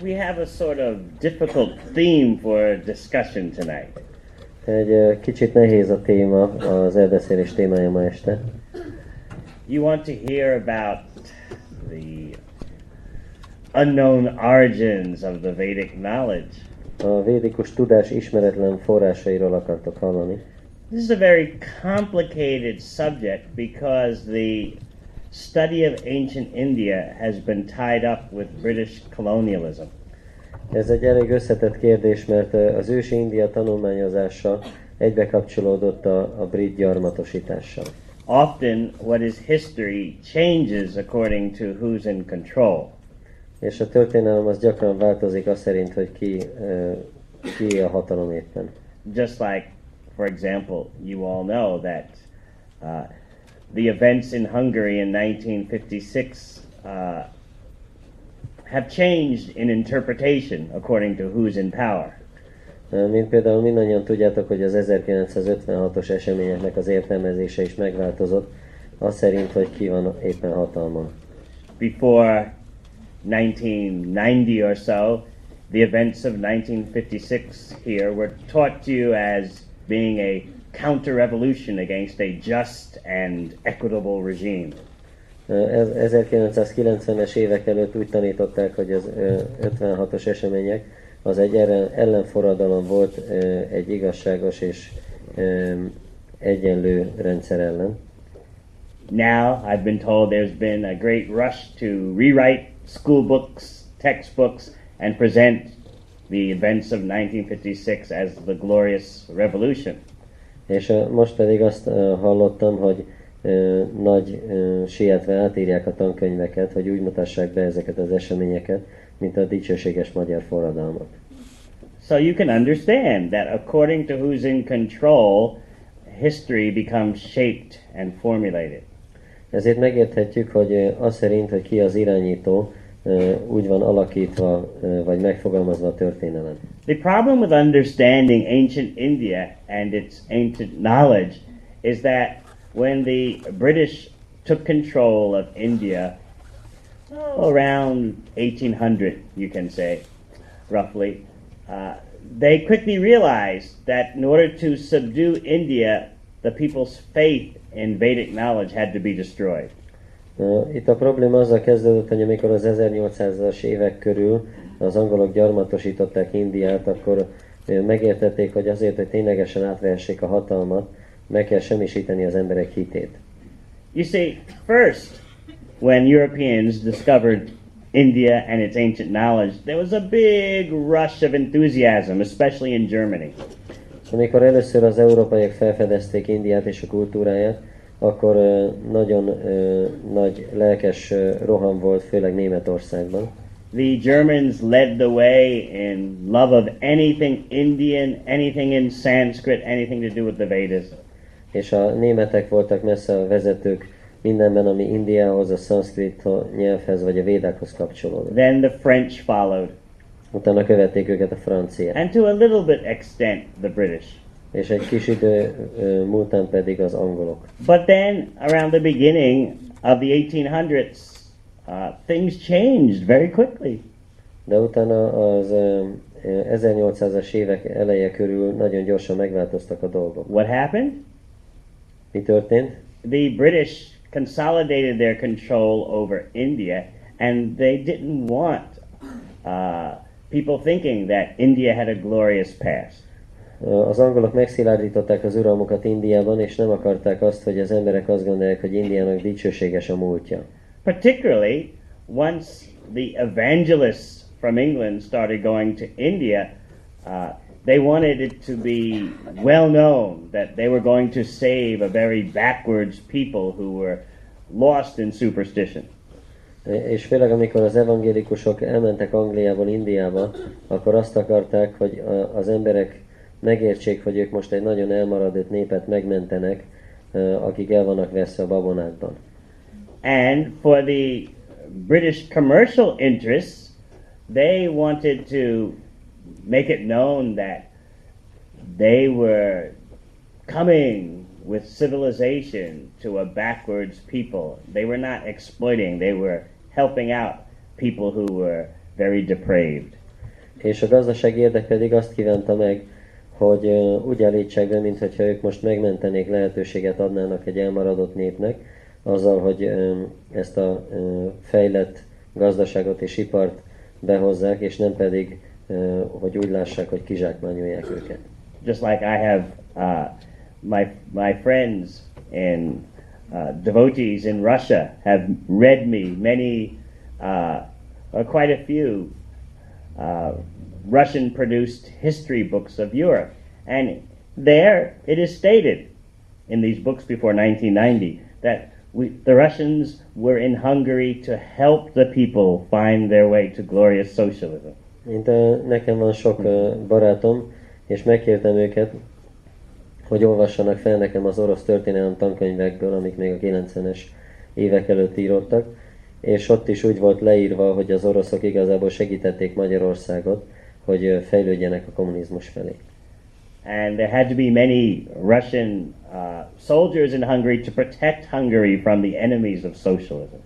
we have a sort of difficult theme for discussion tonight. Egy kicsit nehéz a téma, az elbeszélés témája ma este. You want to hear about the unknown origins of the Vedic knowledge. A védikus tudás ismeretlen forrásairól akartok hallani. This is a very complicated subject because the study of ancient India has been tied up with British colonialism. Ez egy elég összetett kérdés, mert ö, az ősi India tanulmányozása egybe kapcsolódott a, a brit gyarmatosítással. Often, what is history changes according to who's in control. És a történelem az gyakran változik az szerint, hogy ki, ö, ki a hatalom éppen. Just like, for example, you all know that uh, the events in Hungary in 1956 uh, have changed in interpretation according to who's in power. Mint például mindannyian tudjátok, hogy az 1956-os eseményeknek az értelmezése is megváltozott, az szerint, hogy ki van éppen hatalmon. Before 1990 or so, the events of 1956 here were taught to you as being a counter revolution against a just and equitable regime. Ez- 1990-es évek előtt úgy tanították, hogy az ö, 56-os események az egy ellenforradalom volt egy igazságos és egyenlő rendszer ellen. Now, I've been told there's been a great rush to rewrite school books, textbooks, and present the events of 1956 as the glorious revolution. És most pedig azt hallottam, hogy nagy sietve átírják a tankönyveket, hogy úgy mutassák be ezeket az eseményeket, mint a dicsőséges magyar forradalmat. So you can understand that according to who's in control, history becomes shaped and formulated. Ezért megérthetjük, hogy az szerint, hogy ki az irányító, úgy van alakítva, vagy megfogalmazva a történelem. The problem with understanding ancient India and its ancient knowledge is that when the British took control of India oh, around 1800, you can say, roughly, uh, they quickly realized that in order to subdue India, the people's faith in Vedic knowledge had to be destroyed. Ö, Itt a probléma azzal kezdődött, hogy amikor az 1800-as évek körül az angolok gyarmatosították Indiát, akkor megértették, hogy azért, hogy ténylegesen átvehessék a hatalmat, meg kell semmisíteni az emberek hitét. You see, first, when Europeans discovered India and its ancient knowledge, there was a big rush of enthusiasm, especially in Germany. Amikor először az európaiak felfedezték Indiát és a kultúráját, akkor ö, nagyon ö, nagy lelkes ö, roham volt, főleg Németországban. The Germans led the way in love of anything Indian, anything in Sanskrit, anything to do with the Vedas. És a németek voltak messze a vezetők mindenben, ami Indiához, a szanszkrit nyelvhez vagy a védákhoz kapcsolódott. Then the French followed, Utána követték őket a franciák. and to a little bit extent, the British. És egy kis idő múltán pedig az angolok. But then, around the beginning of the 1800s, uh, things changed very quickly. De utána az ö, ö, 1800-as évek eleje körül nagyon gyorsan megváltoztak a dolgok. What happened? Mi történt? the British consolidated their control over India, and they didn't want uh, people thinking that India had a glorious past. Az angolok megszilárdították az uralmukat Indiában, és nem akarták azt, hogy az emberek azt gondolják, hogy Indiának dicsőséges a múltja. Particularly once the evangelists from England started going to India, uh, they wanted it to be well known that they were going to save a very backwards people who were lost in superstition. És főleg amikor az evangélikusok elmentek Angliából Indiába, akkor azt akarták, hogy az emberek megértsék, hogy ők most egy nagyon elmaradott népet megmentenek, akik el vannak veszve a babonákban. And for the British commercial interests, they wanted to make it known that they were coming with civilization to a backwards people. They were not exploiting, they were helping out people who were very depraved. És a pedig azt kívánta meg, hogy ö, úgy be, mintha ők most megmentenék, lehetőséget adnának egy elmaradott népnek, azzal, hogy ezt a fejlett gazdaságot és ipart behozzák, és nem pedig, hogy úgy lássák, hogy kizsákmányolják őket. Just like I have uh, my my friends and uh, devotees in Russia have read me many, uh, quite a few uh, Russian produced history books of Europe. And there it is stated in these books before 1990 that we, the Russians were in Hungary to help the people find their way to glorious socialism. Mint ö, nekem van sok barátom, és megkértem őket, hogy olvassanak fel nekem az orosz történelem tankönyvekből, amik még a 90-es évek előtt írottak, és ott is úgy volt leírva, hogy az oroszok igazából segítették Magyarországot, hogy fejlődjenek a kommunizmus felé. And there had to be many Russian uh, soldiers in Hungary to protect Hungary from the enemies of socialism.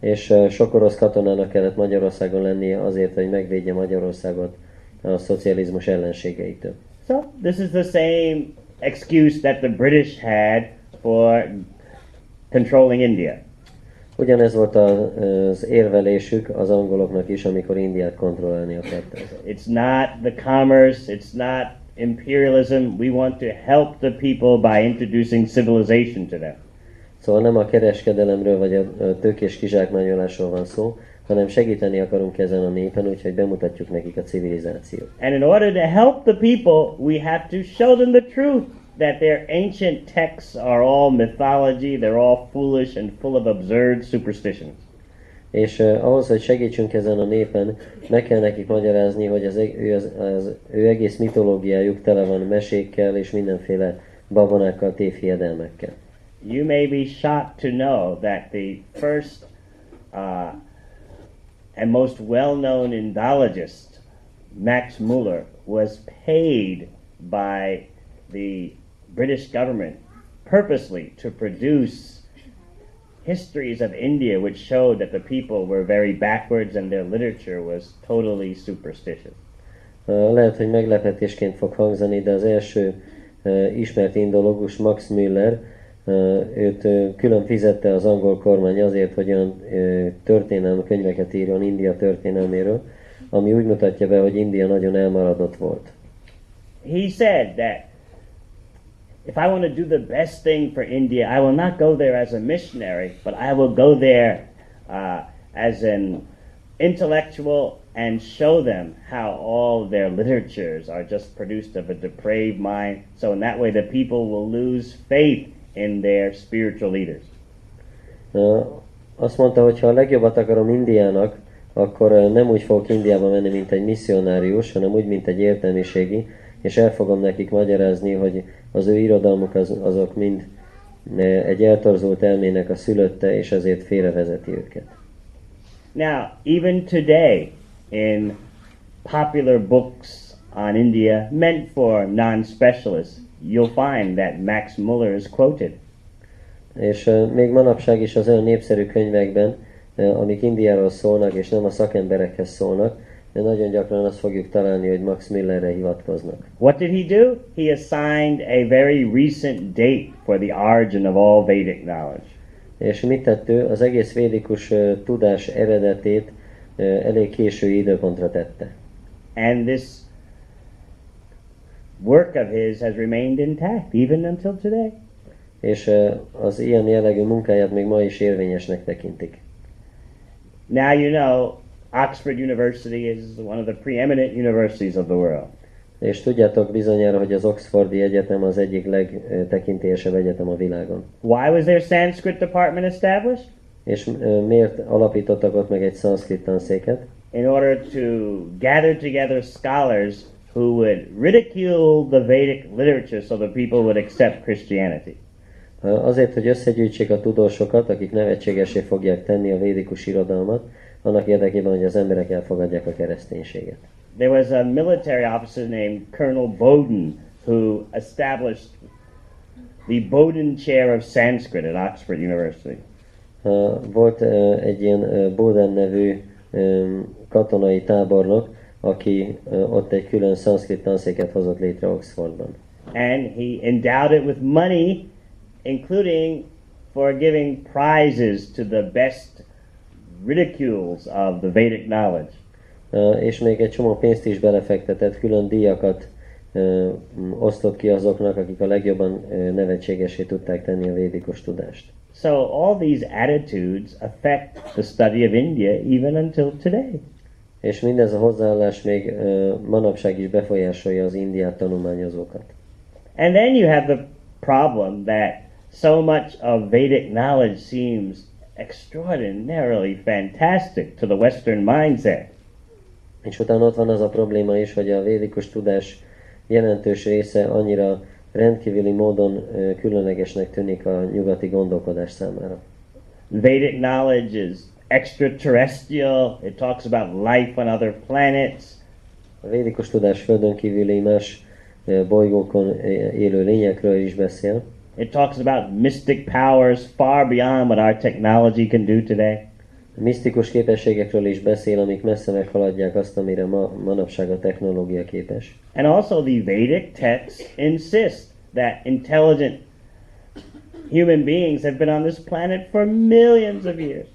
És ö, sok orosz katonának kellett Magyarországon lennie azért, hogy megvédje Magyarországot a szocializmus ellenségeitől. So this is the same excuse that the British had for controlling India. Ugyanez volt az érvelésük az angoloknak is, amikor Indiát kontrollálni akarták. It's not the commerce, it's not imperialism. We want to help the people by introducing civilization to them. Szóval nem a kereskedelemről vagy a tőkés kizsákmányolásról van szó, hanem segíteni akarunk ezen a népen, úgyhogy bemutatjuk nekik a civilizációt. And in order to help the people, we have to show them the truth that their ancient texts are all mythology, they're all foolish and full of absurd superstitions. És uh, ahhoz, hogy segítsünk ezen a népen, meg kell nekik magyarázni, hogy az, eg- ő, az, az, ő egész mitológiájuk tele van mesékkel és mindenféle babonákkal, tévhiedelmekkel. You may be shocked to know that the first uh, and most well known Indologist, Max Muller, was paid by the British government purposely to produce histories of India which showed that the people were very backwards and their literature was totally superstitious. Lehet, hogy meglepetésként fog hangzani, de az első uh, ismert indológus Max Müller, uh, őt uh, külön fizette az angol kormány azért, hogy olyan történelmi könyveket írjon India történelméről, ami úgy mutatja be, hogy India nagyon elmaradott volt. He said that if I want to do the best thing for India, I will not go there as a missionary, but I will go there uh, as an intellectual and show them how all their literatures are just produced of a depraved mind. So, in that way, the people will lose faith in their spiritual leaders. Azt mondta, hogy ha a legjobbat akarom Indiának, akkor nem úgy fogok Indiába menni, mint egy misszionárius, hanem úgy, mint egy értelmiségi, és el fogom nekik magyarázni, hogy az ő irodalmuk az, azok mind uh, egy eltorzult elmének a szülötte, és ezért félrevezeti őket. Now, even today, in popular books on India meant for non specialists, you'll find that Max Muller is quoted. És uh, még manapság is az olyan népszerű könyvekben, uh, amik Indiáról szólnak, és nem a szakemberekhez szólnak, de nagyon gyakran azt fogjuk találni, hogy Max Millerre hivatkoznak. What did he do? He assigned a very recent date for the origin of all Vedic knowledge. És mit tett ő? Az egész védikus uh, tudás eredetét uh, elég késői időpontra tette. And this work of his has remained intact even until today. És uh, az ilyen jellegű munkáját még ma is érvényesnek tekintik. Now you know Oxford University is one of the preeminent universities of the world. És tudjátok bizonyára, hogy az Oxfordi Egyetem az egyik legtekintélyesebb egyetem a világon. Why was their Sanskrit department established? És miért alapítottak ott meg egy szanszkrit tanszéket? In order to gather together scholars who would ridicule the Vedic literature so the people would accept Christianity. Azért, hogy összegyűjtsék a tudósokat, akik nevetségesé fogják tenni a védikus irodalmat, annak érdekében, hogy az emberek elfogadják a kereszténységet. There was a military officer named Colonel Bowden who established the Bowden Chair of Sanskrit at Oxford University. Uh, Volt uh, egy ilyen uh, Bowden nevű öm, katonai tábornok, aki ott egy külön szanszkrit tanszéket hozott létre Oxfordban. And he endowed it with money, including for giving prizes to the best ridicules of the Vedic knowledge. Ö, És még egy csomó pénzt is belefektetett, külön díjakat m, osztott ki azoknak, akik a legjobban ö, nevetségesé tudták tenni a védikus tudást. So all these attitudes affect the study of India even until today. És mindez a hozzáállás még ö, manapság is befolyásolja az Indiát tanulmányozókat. And then you have the problem that so much of Vedic knowledge seems extraordinarily fantastic to the Western mindset. És utána ott van az a probléma is, hogy a védikus tudás jelentős része annyira rendkívüli módon különlegesnek tűnik a nyugati gondolkodás számára. Vedic knowledge is extraterrestrial. It talks about life on other planets. A védikus tudás földön kívüli más bolygókon élő lényekről is beszél. It talks about mystic powers far beyond what our technology can do today. Misztikus képességekről is beszél, amik messze meghaladják azt, amire ma, manapság a technológia képes. And also the Vedic texts insist that intelligent human beings have been on this planet for millions of years.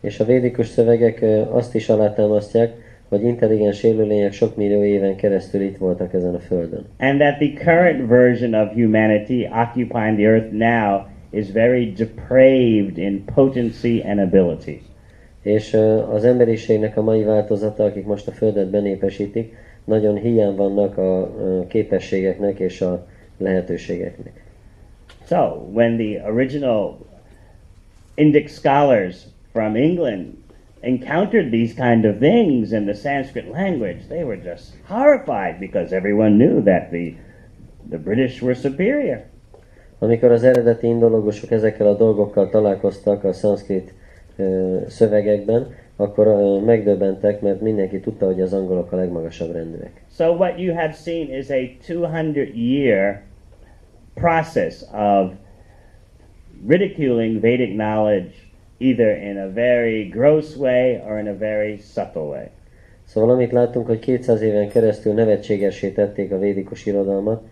És a védikus szövegek azt is alátámasztják, hogy intelligens élőlények sok millió éven keresztül itt voltak ezen a földön. And that the current version of humanity occupying the earth now is very depraved in potency and ability. És az emberiségnek a mai változata, akik most a földet benépesítik, nagyon hiány vannak a képességeknek és a lehetőségeknek. So, when the original Indic scholars from England encountered these kind of things in the Sanskrit language, they were just horrified because everyone knew that the the British were superior. Amikor az eredeti indológusok ezekkel a dolgokkal találkoztak a szanszkrit ö, szövegekben, akkor ö, megdöbbentek, mert mindenki tudta, hogy az angolok a legmagasabb rendűek. So what you have seen is a 200 year process of ridiculing Vedic knowledge either in a very gross way or in a very subtle way. Szóval amit láttunk, hogy 200 éven keresztül nevetségessé tették a védikus irodalmat,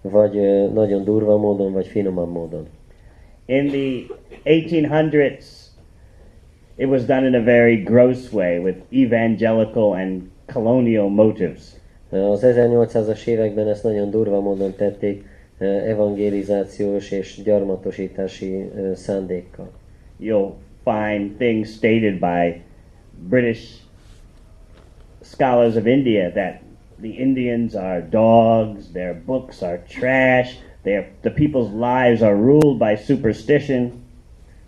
vagy nagyon durva módon, vagy finomabb módon. In the 1800s, it was done in a very gross way with evangelical and colonial motives. Az 1800-as években ezt nagyon durva módon tették evangelizációs és gyarmatosítási szándékkal. You'll find things stated by British scholars of India that the Indians are dogs, their books are trash, their, the people's lives are ruled by superstition.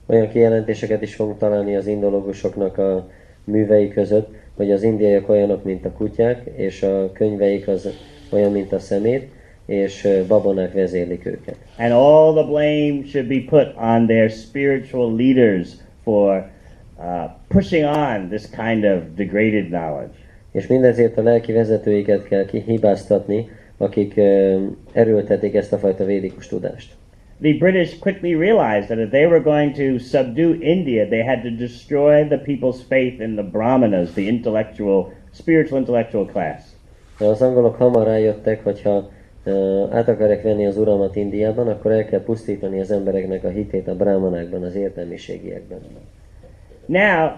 Olyan kijelentéseket is fogunk találni az indológusoknak a művei között, hogy az indiaiak olyanok, mint a kutyák, és a könyveik az olyan, mint a szemét, és babonák vezérlik őket. And all the blame should be put on their spiritual leaders for uh, pushing on this kind of degraded knowledge. És mindezért a lelki vezetőiket kell kihibáztatni, akik ö, erőltetik ezt a fajta védikus tudást. The British quickly realized that if they were going to subdue India, they had to destroy the people's faith in the Brahmanas, the intellectual, spiritual intellectual class. De az angolok hamar rájöttek, hogyha át akarják venni az uralmat Indiában, akkor el kell pusztítani az embereknek a hitét a brámanákban, az értelmiségiekben. Now,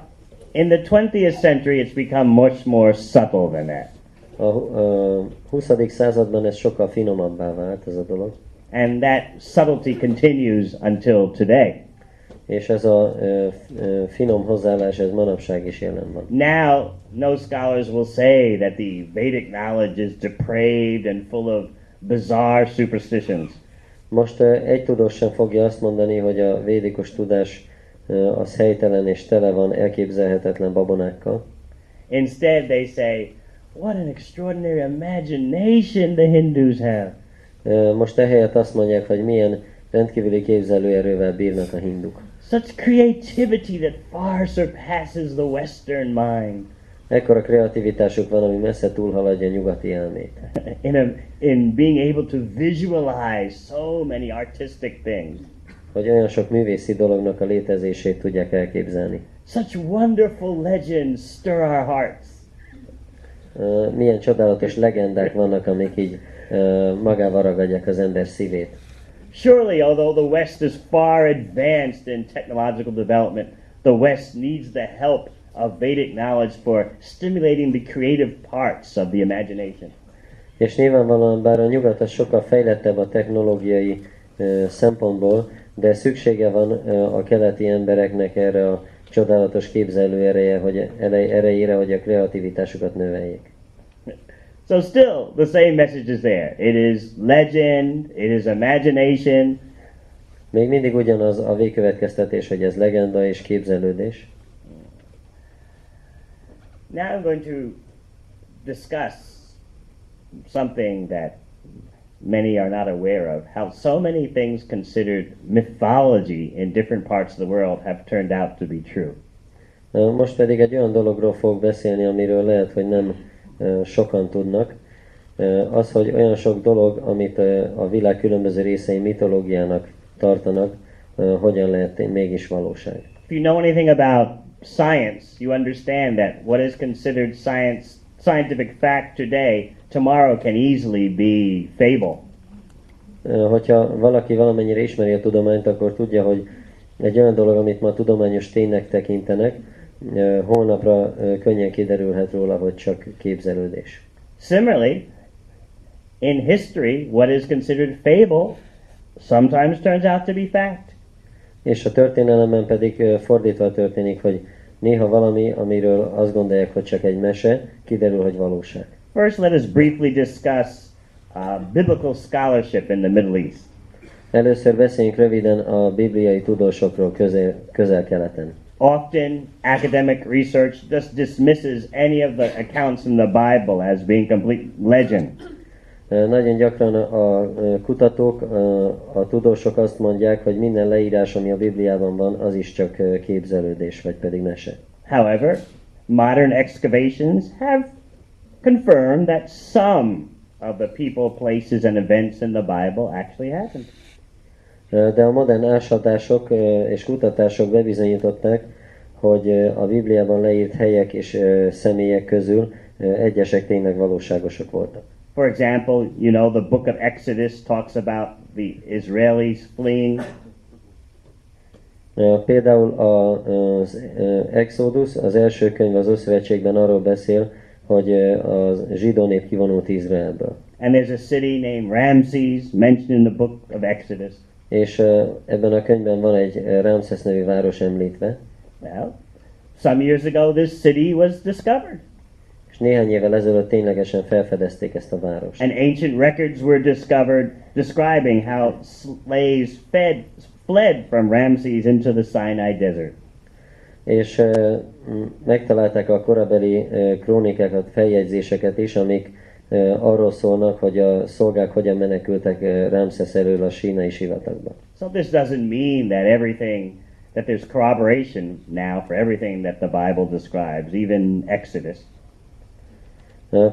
in the 20th century, it's become much more subtle than that. A, a 20. században ez sokkal finomabbá vált ez a dolog, And that subtlety continues until today. és ez a ö, ö, finom hozzáállás ez manapság is jelen van. Now, no scholars will say that the Vedic knowledge is depraved and full of bizarre superstitions. Most egy tudós sem fogja azt mondani, hogy a védikus tudás az helytelen és tele van elképzelhetetlen babonákkal, Instead, they say, What an extraordinary imagination the Hindus have. Most ehelyett azt mondják, hogy milyen rendkívüli képzelőerővel bírnak a hinduk. Such creativity that far surpasses the Western mind. Ekkora kreativitásuk van, ami messze túlhaladja a nyugati elmét. in, a, in being able to visualize so many artistic things. Hogy olyan sok művészi dolognak a létezését tudják elképzelni. Such wonderful legends stir our hearts. Ö, Milyen csodálatos legendák vannak, amik így ö, magával ragadják az ember szívét. Surely, although the West is far advanced in technological development, the West needs the help of Vedic knowledge for stimulating the creative parts of the imagination. És nyilvánvalóan bár a nyugat az sokkal fejlettebb a technológiai ö, szempontból, de szüksége van ö, a keleti embereknek erre a csodálatos képzelő ereje, hogy, erej, erejére, hogy a kreativitásukat növeljék. So, still, the same message is there. It is legend, it is imagination, Még mindig ugyanaz a végkövetkeztetés, hogy ez legenda és képzelődés. Now I'm going to discuss something that many are not aware of how so many things considered mythology in different parts of the world have turned out to be true. Most pedig egy olyan dologról fog beszélni, amiről lehet, hogy nem sokan tudnak. Az, hogy olyan sok dolog, amit a világ különböző részei mitológiának tartanak, hogyan lehet mégis valóság. If you know anything about science, you understand that what is considered science scientific fact today, tomorrow can easily be fable. Hogyha valaki valamennyire ismeri a tudományt, akkor tudja, hogy egy olyan dolog, amit ma tudományos ténynek tekintenek, holnapra könnyen kiderülhet róla, hogy csak képzelődés. Similarly, in history, what is considered fable sometimes turns out to be fact. És a történelemben pedig fordítva történik, hogy néha valami, amiről azt gondolják, hogy csak egy mese, kiderül, hogy valóság. First, let us briefly discuss uh, biblical scholarship in the Middle East. Először beszéljünk röviden a bibliai tudósokról közel, közel-keleten. Often, academic research just dismisses any of the accounts in the Bible as being complete legend. Nagyon gyakran a kutatók, a tudósok azt mondják, hogy minden leírás, ami a Bibliában van, az is csak képzelődés, vagy pedig mese. However, modern excavations have confirmed that some of the people, places, and events in the Bible actually happened. De a modern ásatások és kutatások bebizonyították, hogy a Bibliában leírt helyek és személyek közül egyesek tényleg valóságosok voltak. For example, you know, the book of Exodus talks about the Israelis fleeing. Például a, az Exodus, az első könyv az Ószövetségben arról beszél, hogy a zsidó nép kivonult Izraelből. And there's a city named Ramses mentioned in the book of Exodus. És ebben a könyvben van egy ö, Ramszesz nevű város említve, Well, some years ago, this city was discovered, néhány évvel ezelőtt ténylegesen felfedezték ezt a várost. and ancient records were discovered describing how slaves fed, fled from Ramses into the Sinai desert. És m, megtalálták a korabeli ö, krónikákat, feljegyzéseket is, amik ö, arról szólnak, hogy a szolgák hogyan menekültek ö, Ramszesz elől a sínai sivatagba. So this doesn't mean that everything that there's corroboration now for everything that the Bible describes, even Exodus.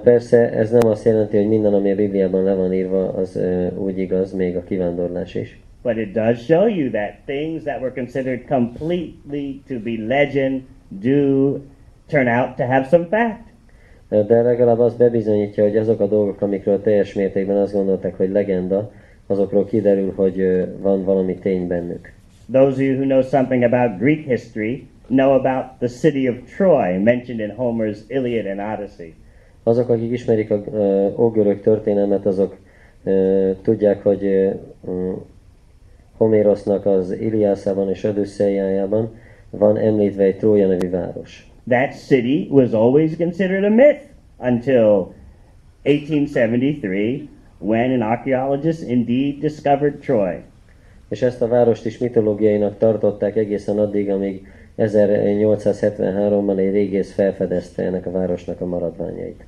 Persze ez nem azt jelenti, hogy minden, ami a Bibliában le van írva, az úgy igaz, még a kivándorlás is. But it does show you that things that were considered completely to be legend do turn out to have some fact. De legalább az bebizonyítja, hogy azok a dolgok, amikről teljes mértékben azt gondolták, hogy legenda, azokról kiderül, hogy van valami tény bennük. Those of you who know something about Greek history know about the city of Troy mentioned in Homer's Iliad and Odyssey. Azok, akik ismerik a ö, ógörög történelmet, azok tudják, hogy Homérosznak az Iliászában és Odüsszeiájában van említve egy Trója nevű város. That city was always considered a myth until 1873 when an archaeologist indeed discovered Troy. És ezt a várost is mitológiainak tartották egészen addig, amíg 1873-ban egy régész felfedezte ennek a városnak a maradványait.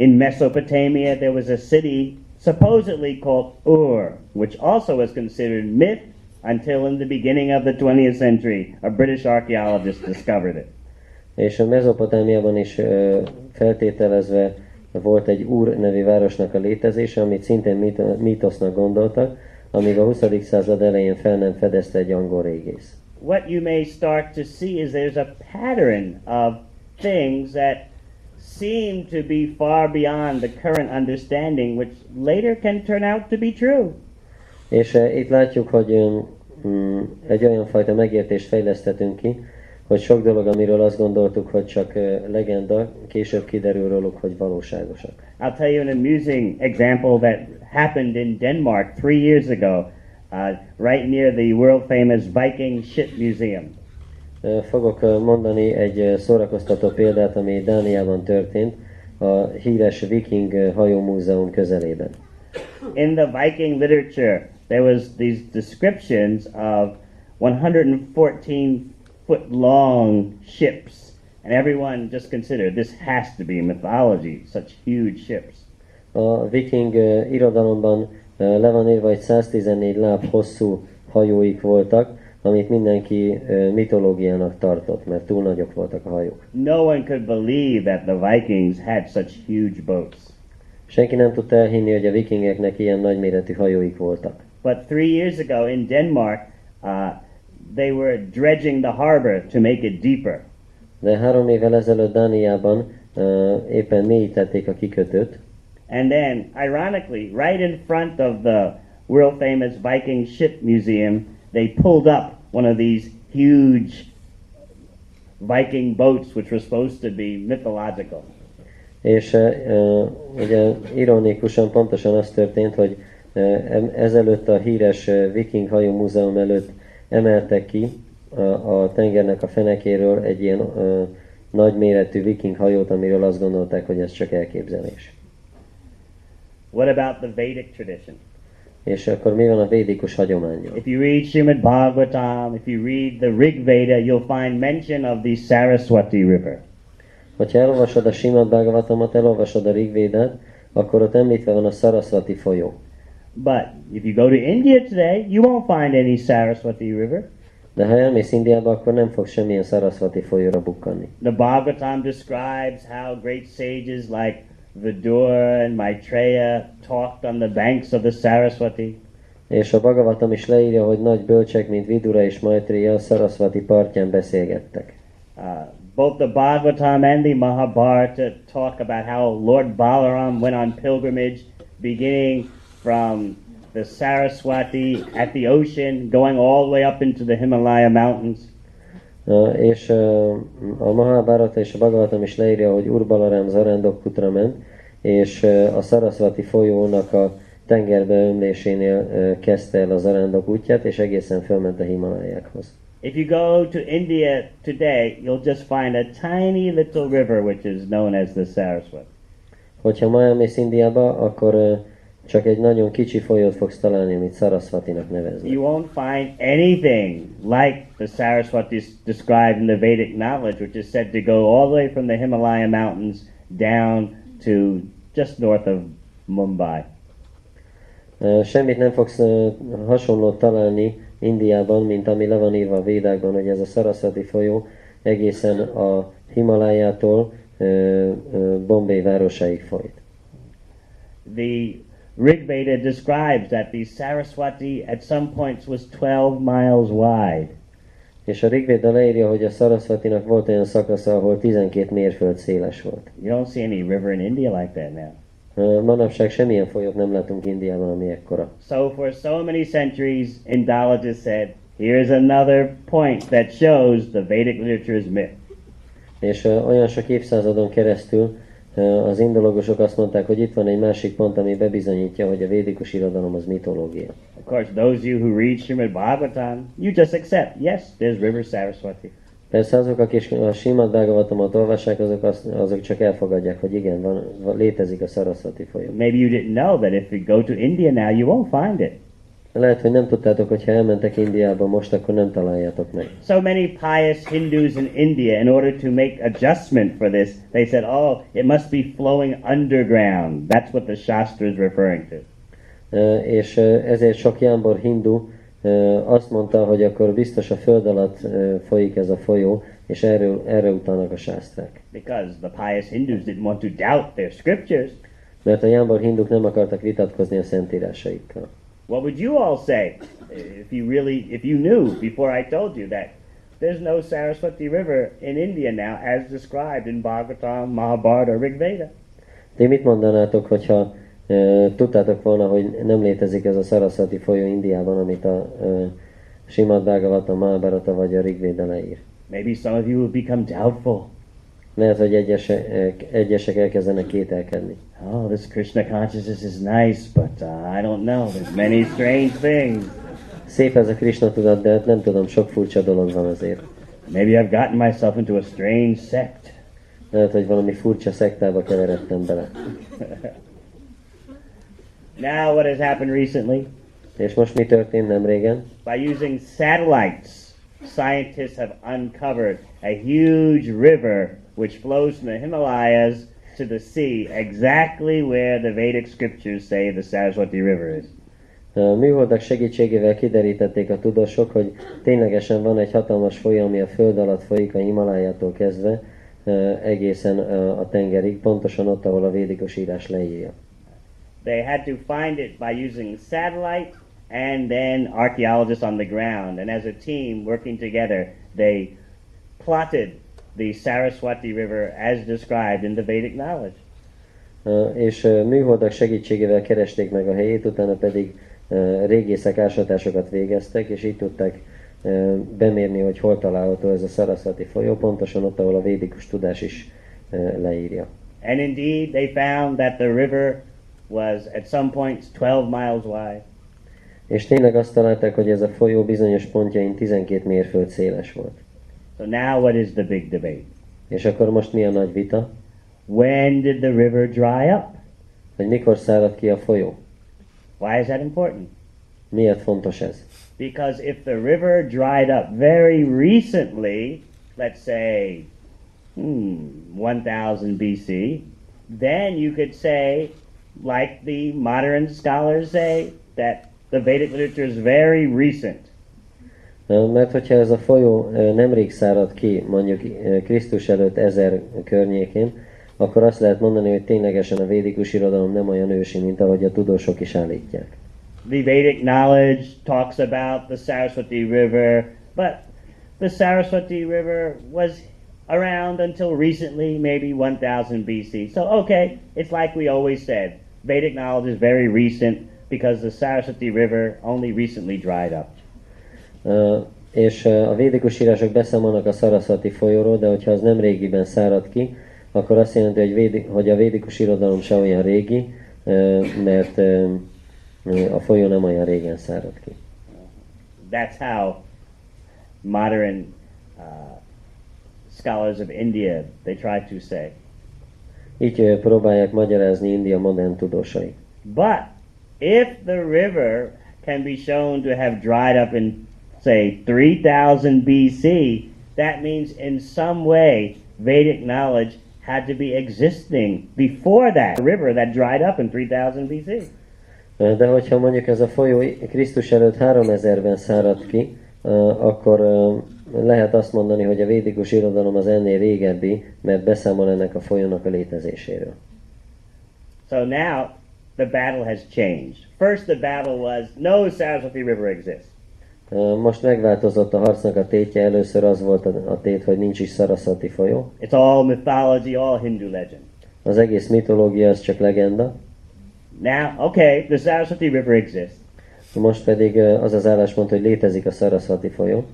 In Mesopotamia, there was a city supposedly called Ur, which also was considered myth until in the beginning of the 20th century, a British archaeologist discovered it. És a Mezopotámiában is ö, feltételezve volt egy Úr nevű városnak a létezése, amit szintén mítosznak gondoltak, amíg a 20. század elején fel nem fedezte egy angol régész. what you may start to see is there's a pattern of things that seem to be far beyond the current understanding, which later can turn out to be true. És uh, itt látjuk, hogy um, egy olyan fajta megértést fejlesztetünk ki, hogy sok dolog, amiről azt gondoltuk, hogy csak uh, legenda, később kiderül róluk, hogy valóságosak. I'll tell you an amusing example that happened in Denmark three years ago, uh, right near the world famous Viking Ship Museum. Fogok mondani egy szórakoztató példát, ami Dániában történt, a híres Viking hajómúzeum közelében. In the Viking literature, there was these descriptions of 114 foot long ships, and everyone just considered this has to be mythology, such huge ships. A viking uh, irodalomban uh, le van írva, hogy 114 láb hosszú hajóik voltak, amit mindenki mitológiának tartott, mert túl nagyok voltak a hajók. No one could believe that the Vikings had such huge boats. Senki nem tudta elhinni, hogy a vikingeknek ilyen nagyméretű hajóik voltak. But three years ago in Denmark, uh, they were dredging the harbor to make it deeper. De három évvel ezelőtt Dániában uh, éppen mélyítették a kikötőt, And then, ironically, right in front of the world famous Viking Ship Museum, they pulled up one of these huge Viking boats, which were supposed to be mythological. és uh, ugye ironikusan pontosan az történt, hogy uh, ezelőtt a híres viking hajó múzeum előtt emeltek ki a, a tengernek a fenekéről egy ilyen uh, nagyméretű viking hajót, amiről azt gondolták, hogy ez csak elképzelés. What about the Vedic tradition? És akkor mi van a védikus hagyományról? If you read Srimad Bhagavatam, if you read the Rig Veda, you'll find mention of the Saraswati River. Hogyha elolvasod a Simad Bhagavatamot, elolvasod a Rigvédát, akkor ott említve van a Sarasvati folyó. But if you go to India today, you won't find any Saraswati River. De ha elmész Indiába, akkor nem fogsz semmilyen Sarasvati folyóra bukkanni. The Bhagavatam describes how great sages like Vidura and Maitreya on the banks of the Saraswati. És a Bhagavatam is leírja, hogy nagy bölcsek, mint Vidura és Maitreya a Sarasvati partján beszélgettek. Uh, both the Bhagavatam and the Mahabharata talk about how Lord Balaram went on pilgrimage, beginning from the Saraswati at the ocean, going all the way up into the Himalaya mountains. Uh, és uh, a Mahabharata és a Bhagavatam is leírja, hogy Urbalaram Zarandokputra ment, és a Sarasvati folyónak a tengerbe ömlésénél kezdte el a Zarandok útját, és egészen fölment a Himalájákhoz. If you go to India today, you'll just find a tiny little river which is known as the Saraswati. Hogyha ma elmész Indiába, akkor csak egy nagyon kicsi folyót fogsz találni, amit Sarasvatinak neveznek. You won't find anything like the Saraswati is described in the Vedic knowledge, which is said to go all the way from the Himalaya mountains down to just north of Mumbai. Semmit nem fogsz hasonlót találni Indiában, mint ami le van írva a Védákban, hogy ez a Sarasvati folyó egészen a Himalájától Bombay városáig folyt. The Rig Veda describes that the Saraswati at some points was 12 miles wide. És a Rigvéda leírja, hogy a Sarasvatinak volt olyan szakasza, ahol 12 mérföld széles volt. You don't see any river in India like that now. Manapság semmilyen folyót nem látunk Indiában, ami ekkora. So for so many centuries, Indologists said, here's another point that shows the Vedic literature is myth. És olyan sok évszázadon keresztül az indológusok azt mondták, hogy itt van egy másik pont, ami bebizonyítja, hogy a védikus irodalom az mitológia. Of course, those you who read Srimad Bhagavatam, you just accept, yes, there's River Saraswati. Persze azok, akik a Simad Bhagavatamot olvassák, azok, azt, azok csak elfogadják, hogy igen, van, létezik a Sarasvati folyó. Maybe you didn't know that if you go to India now, you won't find it. Lehet, hogy nem tudtátok, hogy ha elmentek Indiába most, akkor nem találjátok meg. So many pious Hindus in India, in order to make adjustment for this, they said, oh, it must be flowing underground. That's what the Shastra is referring to. Uh, és uh, ezért sok jámbor hindu uh, azt mondta, hogy akkor biztos a föld alatt folyik ez a folyó, és erről, erre utalnak a sásztrák. Because the pious Hindus didn't want to doubt their scriptures. Mert a jámbor hinduk nem akartak vitatkozni a szentírásaikkal. What would you all say if you really, if you knew before I told you that there's no Saraswati River in India now as described in Bhagavatam, Mahabharata, Rig Veda? Ti mit mondanátok, hogyha e, tudtátok volna, hogy nem létezik ez a Saraswati folyó Indiában, amit a e, Simad Bhagavatam, Mahabharata vagy a Rigvéda leír? Maybe some of you will become doubtful. Lehet, hogy egyesek, egyesek elkezdenek kételkedni. Oh, this Krishna consciousness is nice, but uh, I don't know. There's many strange things. Szép ez a Krishna tudat, de hát nem tudom, sok furcsa dolog van azért. Maybe I've gotten myself into a strange sect. Lehet, hogy valami furcsa szektába keveredtem bele. Now, what has happened recently? És most mi történt nem régen? By using satellites, scientists have uncovered a huge river which flows from the Himalayas to the sea, exactly where the Vedic scriptures say the Saraswati River is. A műholdak segítségével kiderítették a tudósok, hogy ténylegesen van egy hatalmas folyó, ami a föld alatt folyik a Himalájától kezdve egészen a tengerig, pontosan ott, ahol a védikus írás leírja. They had to find it by using satellite and then archaeologists on the ground. And as a team working together, they plotted the Saraswati River as described in the Vedic knowledge. És műholdak segítségével keresték meg a helyét, utána pedig régészek ásatásokat végeztek, és így tudták bemérni, hogy hol található ez a Saraswati folyó, pontosan ott, ahol a védikus tudás is leírja. And indeed, they found that the river was at some points 12 miles wide. És tényleg azt találták, hogy ez a folyó bizonyos pontjain 12 mérföld széles volt. So now what is the big debate? És akkor most mi a nagy vita? When did the river dry up? Hogy mikor szárad ki a folyó? Why is that important? Miért fontos ez? Because if the river dried up very recently, let's say hmm, 1000 BC, then you could say, like the modern scholars say, that the Vedic literature is very recent. Mert hogyha ez a folyó eh, nemrég szárad ki, mondjuk eh, Krisztus előtt ezer környékén, akkor azt lehet mondani, hogy ténylegesen a védikus irodalom nem olyan ősi, mint ahogy a tudósok is állítják. The Vedic knowledge talks about the Saraswati River, but the Saraswati River was around until recently, maybe 1000 BC. So, okay, it's like we always said. Vedic knowledge is very recent because the Saraswati River only recently dried up. Uh, és a védikus írások beszámolnak a Saraswati folyóról, de hogyha az nem régiben szárad ki, akkor azt jelenti, hogy, védi, hogy a védikus irodalom se olyan régi, mert a folyó nem olyan régen szárad ki. That's how modern uh, scholars of India they try to say. Így próbálják magyarázni India modern tudósai. But if the river can be shown to have dried up in say 3000 BC, that means in some way Vedic knowledge had to be existing before that river that dried up in 3000 BC. De hogyha mondjuk ez a folyó Krisztus előtt 3000-ben szárad ki, akkor lehet azt mondani, hogy a védikus irodalom az ennél régebbi, mert beszámol ennek a folyónak a létezéséről. So now the battle has changed. First the battle was no Saraswati River exists. Most megváltozott a harcnak a tétje, először az volt a tét, hogy nincs is Saraswati folyó. It's all mythology, all Hindu legend. Az egész mitológia az csak legenda. Now, okay, the Saraswati River exists. Most pedig az az álláspont, hogy létezik a Saraswati folyó.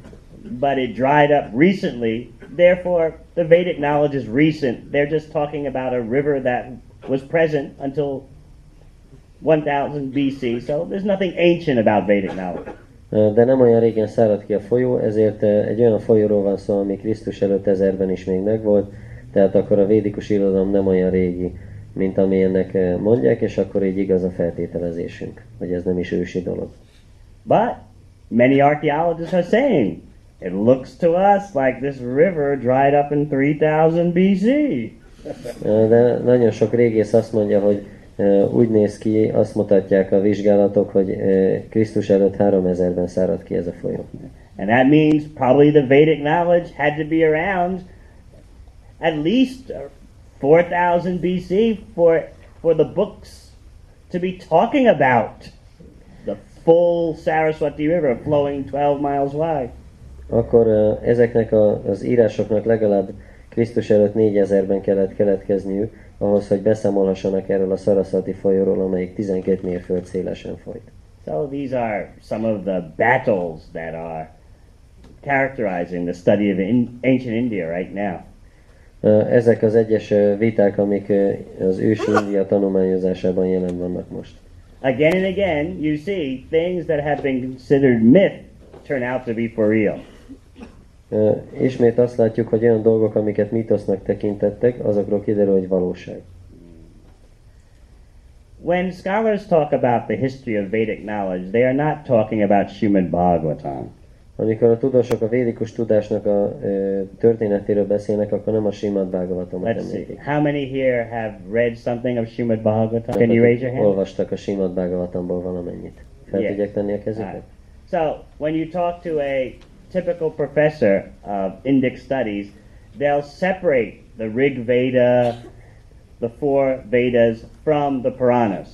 But it dried up recently, therefore the Vedic knowledge is recent. They're just talking about a river that was present until 1000 BC, so there's nothing ancient about Vedic knowledge. De nem olyan régen szárad ki a folyó, ezért egy olyan folyóról van szó, ami Krisztus előtt ezerben is még megvolt, tehát akkor a védikus irodalom nem olyan régi, mint ami ennek mondják, és akkor így igaz a feltételezésünk, hogy ez nem is ősi dolog. But many archaeologists are saying it looks to us like this river dried up in 3000 BC. De nagyon sok régész azt mondja, hogy úgy néz ki, azt mutatják a vizsgálatok, hogy Krisztus előtt 3000-ben szárad ki ez a folyó. And that means probably the Vedic knowledge had to be around at least 4000 BC for for the books to be talking about the full Saraswati River flowing 12 miles wide. akkor ezeknek a, az írásoknak legalább Krisztus előtt 4000-ben kellett keletkezniük, ahhoz, hogy beszámolhassanak erről a Saraswati folyóról, amelyik 12 mérföld szélesen folyt. So these are some of the battles that are characterizing the study of in, ancient India right now. Ezek az egyes viták, amik az ősi India tanulmányozásában jelen vannak most. Again and again, you see things that have been considered myth turn out to be for real. Ismét azt látjuk, hogy olyan dolgok, amiket mítosznak tekintettek, azokról kiderül, hogy valóság. When scholars talk about the history of Vedic knowledge, they are not talking about Srimad Bhagavatam. Amikor a tudósok a védikus tudásnak a ö, történetéről beszélnek, akkor nem a Bhagavatamot Let's see. említik. How many here have read something of Srimad Bhagavatam? Can you raise your hand? Olvastak a Simad Bhagavatamból valamennyit. Fel Yes. tudják tenni a kezüket? Alright. So, when you talk to a typical professor of Indic studies, they'll separate the Rig Veda, the four Vedas, from the Puranas.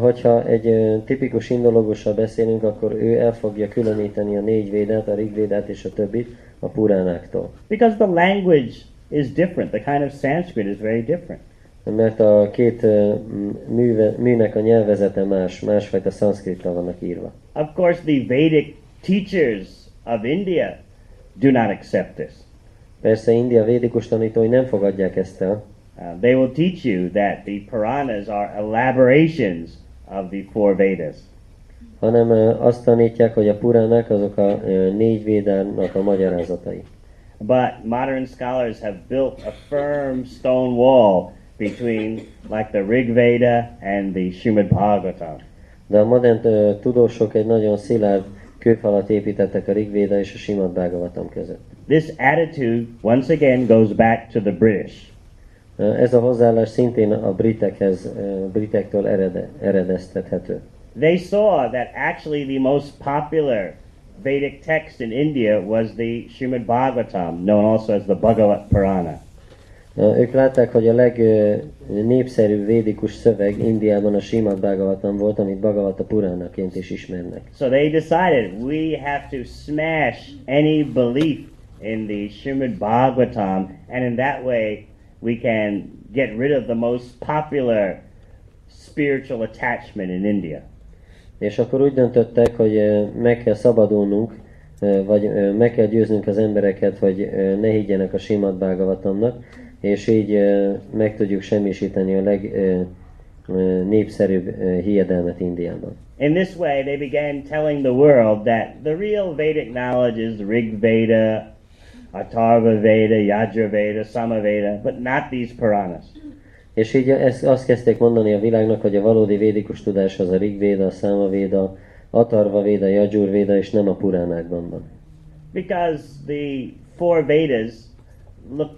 Hogyha egy tipikus indológussal beszélünk, akkor ő el fogja különíteni a négy védát, a rigvédát és a többit a puránáktól. Because the language is different. The kind of Sanskrit is very different. Mert a két műve, műnek a nyelvezete más, másfajta szanszkrittal vannak írva. Of course, the Vedic teachers of India do not accept this. Persze India védikus tanítói nem fogadják ezt el, Uh, they will teach you that the Puranas are elaborations of the four Vedas. hanem ö, azt tanítják, hogy a puránák azok a ö, négy védának a magyarázatai. But modern scholars have built a firm stone wall between, like the Rig Veda and the Srimad Bhagavatam. De a modern ö, tudósok egy nagyon szilárd kőfalat építettek a Rigvéda és a Simad Bhagavatam között. This attitude, once again, goes back to the British. Uh, ez a hozzáállás szintén a britekhez, uh, britektől erede, eredeztethető. They saw that actually the most popular Vedic text in India was the Srimad Bhagavatam, known also as the Bhagavat Purana. Ö, Ők látták, hogy a legnépszerűbb védikus szöveg Indiában a Simad Bhagavatam volt, amit Bhagavata Puránaként is ismernek. So they decided we have to smash any belief in the Srimad Bhagavatam, and in that way we can get rid of the most popular spiritual attachment in India. És akkor úgy döntöttek, hogy ö, meg kell szabadulnunk, ö, vagy meg kell győznünk az embereket, hogy ne higgyenek a Simad Bhagavatamnak, és így meg tudjuk semmisíteni a legnépszerűbb hiedelmet Indiában. In this way, they began telling the world that the real Vedic knowledge is Rig Veda, Atharva Veda, Yajur Veda, Sama Veda, but not these Puranas. És így ezt, azt kezdték mondani a világnak, hogy a valódi védikus tudás az a Rigvéda, a Számavéda, Atarva Véda, Jajur Véda, és nem a Puránákban van. Because the four Vedas look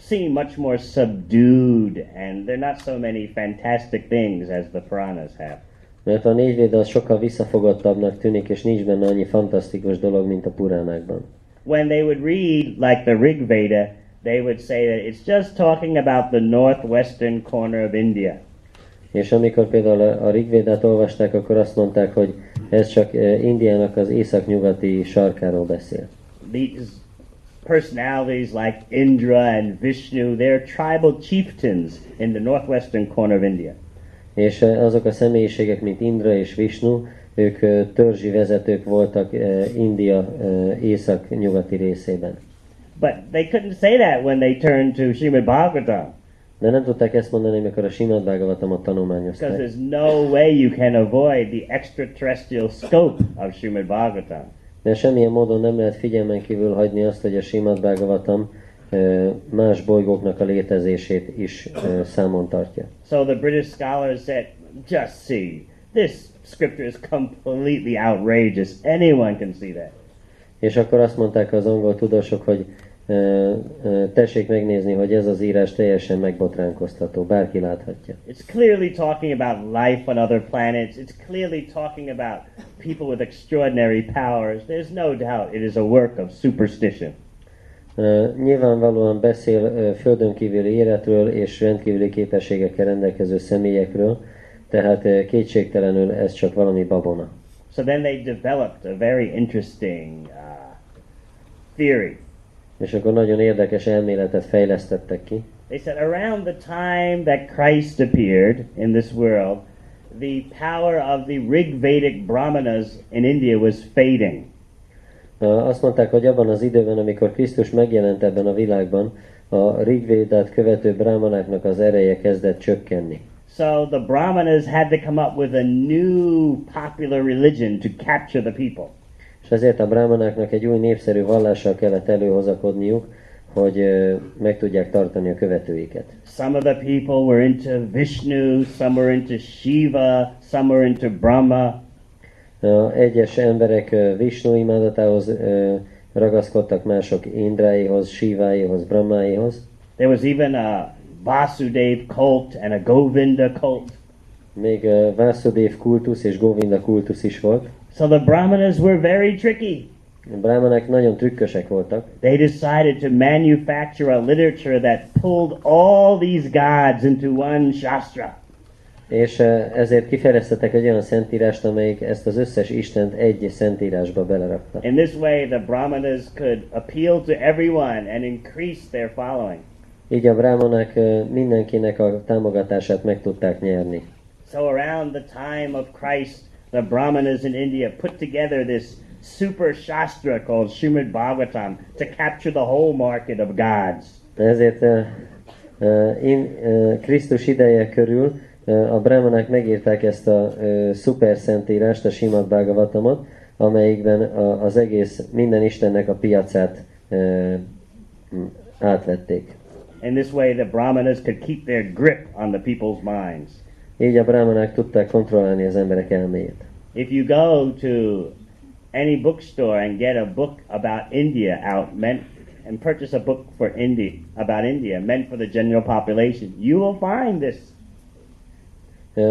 seem much more subdued, and they're not so many fantastic things as the Puranas have. Mert a négy véda az sokkal visszafogottabbnak tűnik, és nincs benne annyi fantasztikus dolog, mint a Puránákban. When they would read like the Rig Veda, they would say that it's just talking about the northwestern corner of India. És amikor például a a Rigvédát olvasták, akkor azt mondták, hogy ez csak eh, Indiának az északnyugati sarkáról beszél. These personalities like Indra and Vishnu, they're tribal chieftains in the northwestern corner of India. És eh, azok a személyiségek, mint Indra és Vishnu, ők eh, törzsi vezetők voltak eh, India észak-nyugati részében. But they couldn't say that when they turned to Srimad Bhagavatam, De nem tudták ezt mondani, amikor a Simad Bhagavatamot because tanulmányozták. there's no way you can avoid the extraterrestrial scope of Srimad Bhagavatam. De semmilyen módon nem lehet figyelmen kívül hagyni azt, hogy a Simad Bhagavatam más bolygóknak a létezését is számon tartja. So the British scholars said, just see, this scripture is completely outrageous. Anyone can see that. És akkor azt mondták az angol tudósok, hogy tessék megnézni, hogy ez az írás teljesen megbotránkoztató, bárki láthatja. It's clearly talking about life on other planets. It's clearly talking about people with extraordinary powers. There's no doubt it is a work of superstition. Ö, Nyilvánvalóan beszél ö, földön kívüli életről és rendkívüli képességekkel rendelkező személyekről, tehát ö, kétségtelenül ez csak valami babona. So then they developed a very interesting uh, theory. És akkor nagyon érdekes elméletet fejlesztettek ki. They said around the time that Christ appeared in this world, the power of the Rig Vedic Brahmanas in India was fading. Azt mondták, hogy abban az időben, amikor Krisztus megjelent ebben a világban, a Rigvédát követő brámanáknak az ereje kezdett csökkenni. So the Brahmanas had to come up with a new popular religion to capture the people. És ezért a brámanáknak egy új népszerű vallással kellett előhozakodniuk, hogy meg tudják tartani a követőiket. Some of the people were into Vishnu, some were into Shiva, some were into Brahma. Egyes emberek Vishnu imádatához ragaszkodtak, mások Indráihoz, Siváihoz, Brahmáihoz. There was even a Vasudev cult and a Govinda cult. Még ö, Vásudév kultusz és Govinda kultusz is volt. So the Brahmanas were very tricky. A brámanák nagyon trükkösek voltak, They decided to manufacture a literature that pulled all these gods into one shastra. és ö, ezért kifejlesztettek egy olyan szentírást, amelyik ezt az összes Istent egy szentírásba belerakta. In this way, the Brahmanas could appeal to everyone and increase their following. Így a brámanák ö, mindenkinek a támogatását meg tudták nyerni. So around the time of Christ, the Brahmanas in India put together this super shastra called Srimad Bhagavatam to capture the whole market of gods. Ezért uh, uh, in, uh, Krisztus ideje körül uh, a brámanák megírták ezt a uh, szuper szentírást, a Simad Bhagavatamot, amelyikben a, az egész minden Istennek a piacát uh, átvették. In this way, the Brahmanas could keep their grip on the people's minds. Így a brámanák tudták kontrollálni az emberek elméjét. If you go to any bookstore and get a book about India out meant and purchase a book for India about India meant for the general population, you will find this.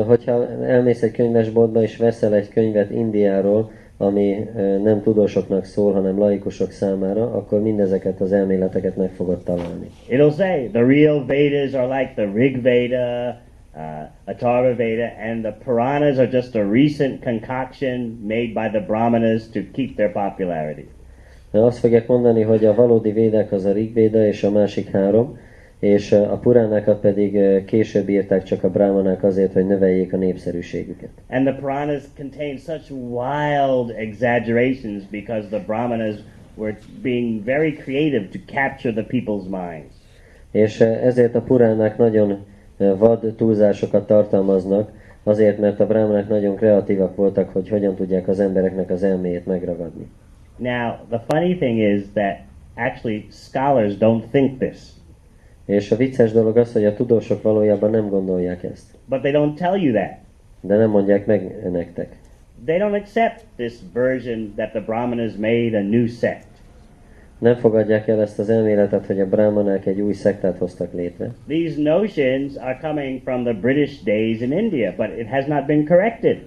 Hogyha elmész egy könyvesboltba és veszel egy könyvet Indiáról, ami nem tudósoknak szól, hanem laikusok számára, akkor mindezeket az elméleteket meg fogod találni. It'll say the real Vedas are like the Rig Veda, uh, Atharva Veda, and the Puranas are just a recent concoction made by the Brahmanas to keep their popularity. De Azt fogják mondani, hogy a valódi védek az a Rigvéda és a másik három, és ö, a puránákat pedig ö, később írták csak a brámanák azért, hogy növeljék a népszerűségüket. And the Puranas contain such wild exaggerations because the Brahmanas were being very creative to capture the people's minds. És ö, ezért a puránák nagyon vad túlzásokat tartalmaznak, azért, mert a brámanák nagyon kreatívak voltak, hogy hogyan tudják az embereknek az elméjét megragadni. Now, the funny thing is that actually scholars don't think this, És a vicces dolog az, hogy a tudósok valójában nem gondolják ezt. but they don't tell you that. De nem mondják meg nektek. They don't accept this version that the Brahmanas made a new sect. Nem fogadják el ezt az elméletet, hogy a brámanák egy új szektát hoztak létre. These notions are coming from the British days in India, but it has not been corrected.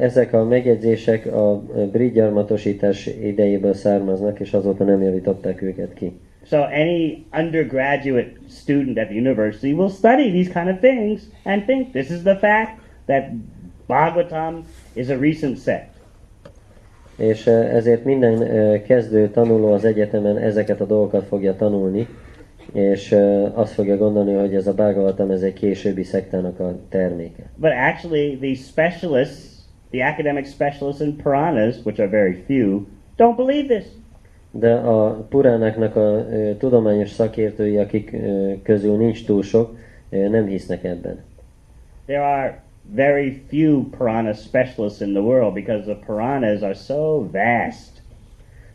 Ezek a megjegyzések a brit gyarmatosítás idejéből származnak, és azóta nem javították őket ki. So any undergraduate student at the university will study these kind of things and think this is the fact that Bhagavatam is a recent sect. És ezért minden kezdő tanuló az egyetemen ezeket a dolgokat fogja tanulni, és azt fogja gondolni, hogy ez a Bhagavatam ez egy későbbi szektának a terméke. But actually, the specialists, the academic specialists in Puranas, which are very few, don't believe this. De a puránáknak a tudományos szakértői, akik közül nincs túl sok, nem hisznek ebben. There are very few Purana specialists in the world because the Puranas are so vast.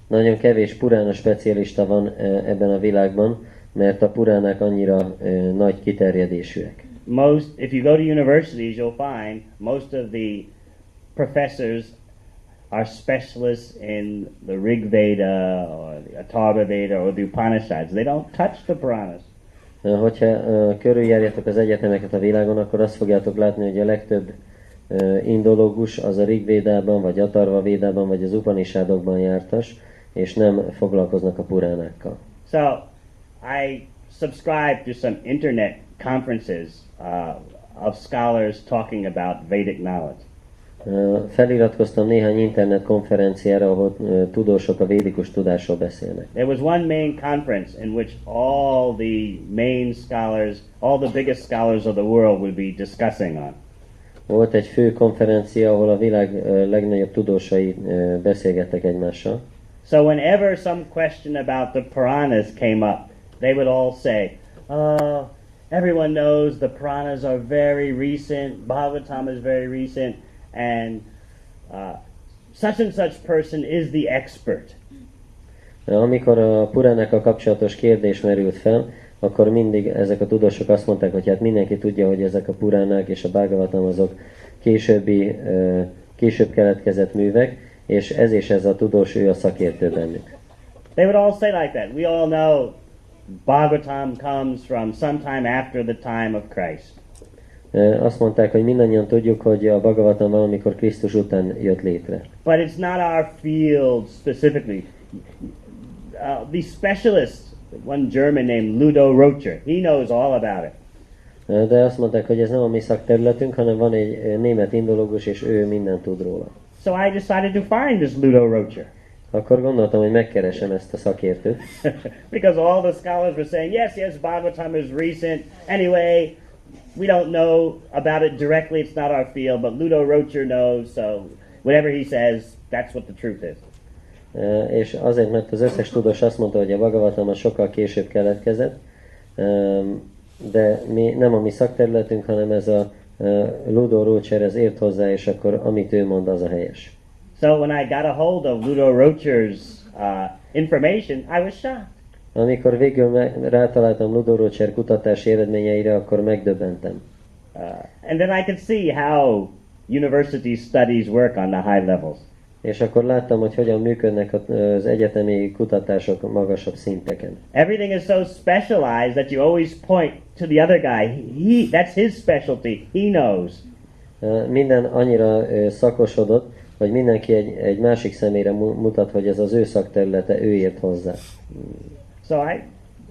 Nagyon kevés purána specialista van ebben a világban, mert a puránák annyira nagy kiterjedésűek. Most, if you go to universities, you'll find most of the professors are specialists in the Rig Veda or the Atharva Veda or the Upanishads. They don't touch the Puranas. Hogyha körüljárjátok az egyetemeket a világon, akkor azt fogjátok látni, hogy a legtöbb indológus az a Rigvédában, vagy Atarva Védában, vagy az Upanishadokban jártas, és nem foglalkoznak a puránákkal. So I subscribe to some internet conferences uh, of scholars talking about Vedic knowledge. Feliratkoztam néhány internet konferenciára, ahol tudósok a védikus tudásról beszélnek. There was one main conference in which all the main scholars, all the biggest scholars of the world would be discussing on. Volt egy fő konferencia, ahol a világ legnagyobb tudósai beszélgettek egymással. So whenever some question about the Puranas came up, they would all say, "Oh, everyone knows the Puranas are very recent. Bhagavatam is very recent, and uh, such and such person is the expert." Amikor a Puránákkal kapcsolatos kérdés merült fel, akkor mindig ezek a tudósok azt mondták, hogy hát mindenki tudja, hogy ezek a Puránák és a Bhagavatam azok későbbi, később keletkezett művek, és ez és ez a tudós, ő a szakértő bennük. They would all say like that. We all know Bhagavatam comes from sometime after the time of Christ. Azt mondták, hogy mindannyian tudjuk, hogy a Bhagavatam valamikor Krisztus után jött létre. But it's not our field specifically. Uh, the specialists, one German named Ludo Rocher, he knows all about it. De azt mondták, hogy ez nem a mi szakterületünk, hanem van egy német indológus, és ő mindent tud róla. So I decided to find this Ludo Rocher. Akkor gondoltam, hogy megkeresem ezt a szakértőt, because all the scholars were saying, yes, yes, Bhagavatam is recent. Anyway, we don't know about it directly, it's not our field, but Ludo Rocher knows, so whatever he says, that's what the truth is. És azért, mert az összes tudós azt mondta, hogy a Bhagavatam az sokkal később keletkezett, Öm, de mi, nem a mi szakterületünk, hanem ez a Ludo Rócser, ez ért hozzá, és akkor amit ő mond, az a helyes. So when I got a hold of Ludo Rocher's uh, information, I was shocked. Amikor végül rátaláltam Ludo Rócser kutatási eredményeire, akkor megdöbbentem. Uh, and then I could see how university studies work on the high levels. És akkor láttam, hogy hogyan működnek az egyetemi kutatások magasabb szinteken. Everything is so specialized that you always point to the other guy. He, that's his specialty. He knows. Ö, Minden annyira ö, szakosodott, hogy mindenki egy, egy másik személyre mu- mutat, hogy ez az ő szakterülete, ő ért hozzá. So I,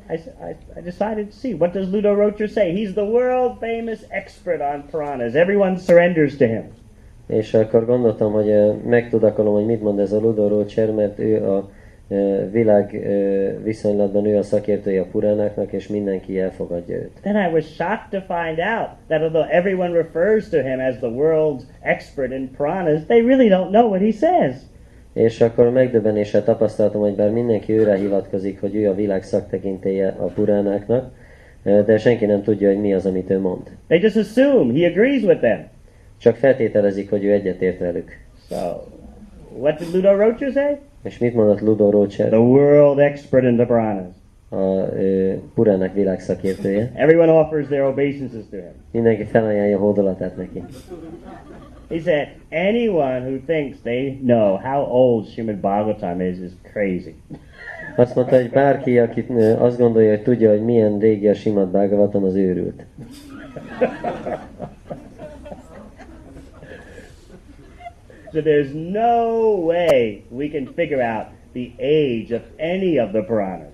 I, I, decided to see what does Ludo Rocher say. He's the world famous expert on piranhas. Everyone surrenders to him. És akkor gondoltam, hogy megtudakolom, hogy mit mond ez a Ludo Rocher, mert ő a világ viszonylatban ő a szakértője a puránáknak, és mindenki elfogadja őt. Then I was shocked to find out that although everyone refers to him as the world's expert in piranhas, they really don't know what he says. És akkor megdöbbenéssel tapasztaltam, hogy bár mindenki őre hivatkozik, hogy ő a világ szaktekintéje a puránáknak, de senki nem tudja, hogy mi az, amit ő mond. They just assume he agrees with them. Csak feltételezik, hogy ő egyetért velük. So, what did Ludo Rocher say? És mit mondott Ludo Rocher, The world expert in the piranhas. a ö, purának világszakértője? Everyone offers their obeisances to him. Mindenki felajánlja hódolatát neki. He said, anyone who thinks they know how old Srimad Bhagavatam is is crazy. Azt mondta, hogy bárki, aki azt gondolja, hogy tudja, hogy milyen régi a Simad Bhagavatam, az őrült. So there's no way we can figure out the age of any of the Puranas.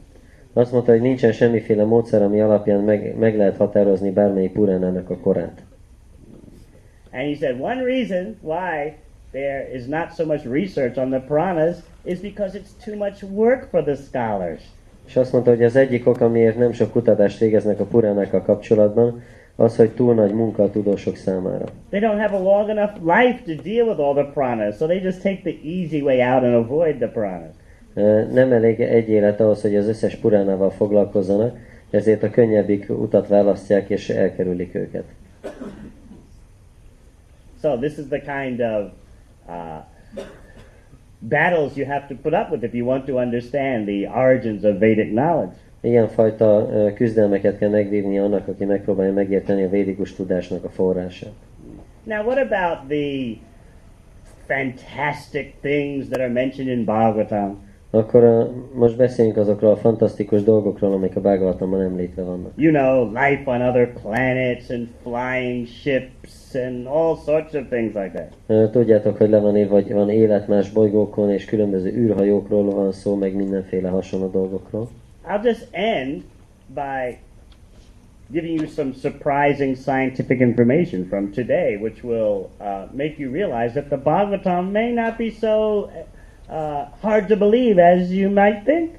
Azt mondta, hogy nincsen semmiféle módszer, ami alapján meg, meg lehet határozni bármelyik Puránának a korát. And he said one reason why there is not so much research on the Puranas is because it's too much work for the scholars. És azt mondta, hogy az egyik ok, amiért nem sok kutatást végeznek a Puránákkal kapcsolatban, az, hogy túl nagy munka a tudósok számára. They don't have a long enough life to deal with all the Puranas, so they just take the easy way out and avoid the Puranas. Nem elég egy élet ahhoz, hogy az összes Puránával foglalkozzanak, ezért a könnyebbik utat választják és elkerülik őket. So this is the kind of uh, battles you have to put up with if you want to understand the origins of Vedic knowledge. Ilyenfajta küzdelmeket kell megvívni annak, aki megpróbálja megérteni a védikus tudásnak a forrását. Now, what about the fantastic things that are mentioned in Bhagavatam? Akkor most beszéljünk azokról a fantasztikus dolgokról, amik a Bhagavatamban említve vannak. You know, life on other planets and flying ships and all sorts of things like that. Tudjátok, hogy le van írva, hogy van élet más bolygókon, és különböző űrhajókról van szó, meg mindenféle hasonló dolgokról. I'll just end by giving you some surprising scientific information from today, which will uh, make you realize that the Bhagavatam may not be so uh, hard to believe as you might think.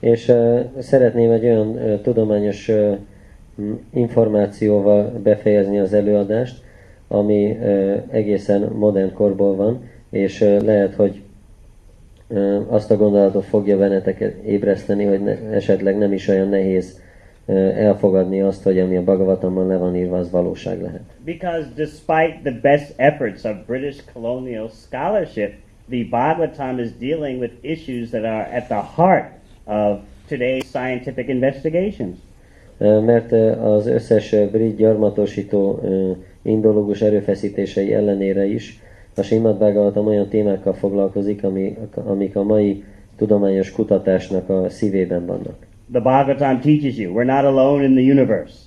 És uh, szeretném egy olyan uh, tudományos uh, információval befejezni az előadást, ami uh, egészen modern korból van, és uh, lehet, hogy uh, azt a gondolatot fogja benneteket ébreszteni, hogy ne, esetleg nem is olyan nehéz elfogadni azt, hogy ami a Bhagavatamban le van írva, az valóság lehet. Because despite the best efforts of British colonial scholarship, the Bhagavatam is dealing with issues that are at the heart of today's scientific investigations. Mert az összes brit gyarmatosító indológus erőfeszítései ellenére is a Simad Bhagavatam olyan témákkal foglalkozik, ami, amik a mai tudományos kutatásnak a szívében vannak. The Bhagavatam teaches you we're not alone in the universe.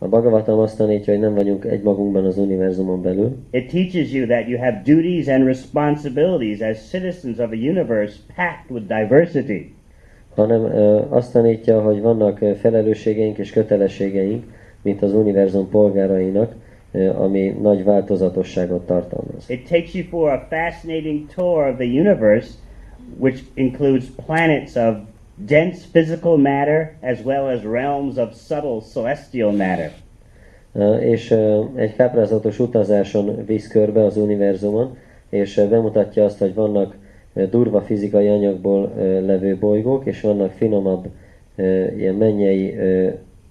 A Bhagavatam azt tanítja, hogy nem vagyunk egymagunkban az univerzumon belül. It teaches you that you have duties and responsibilities as citizens of a universe packed with diversity. Hanem uh, azt tanítja, hogy vannak felelősségeink és kötelességeink, mint az univerzum polgárainak, uh, ami nagy változatosságot tartalmaz. It takes you for a fascinating tour of the universe, which includes planets of dense physical matter as well as realms of subtle celestial matter. Uh, és uh, egy káprázatos utazáson visz körbe az univerzumon, és uh, bemutatja azt, hogy vannak durva fizikai anyagból levő bolygók, és vannak finomabb, ilyen mennyei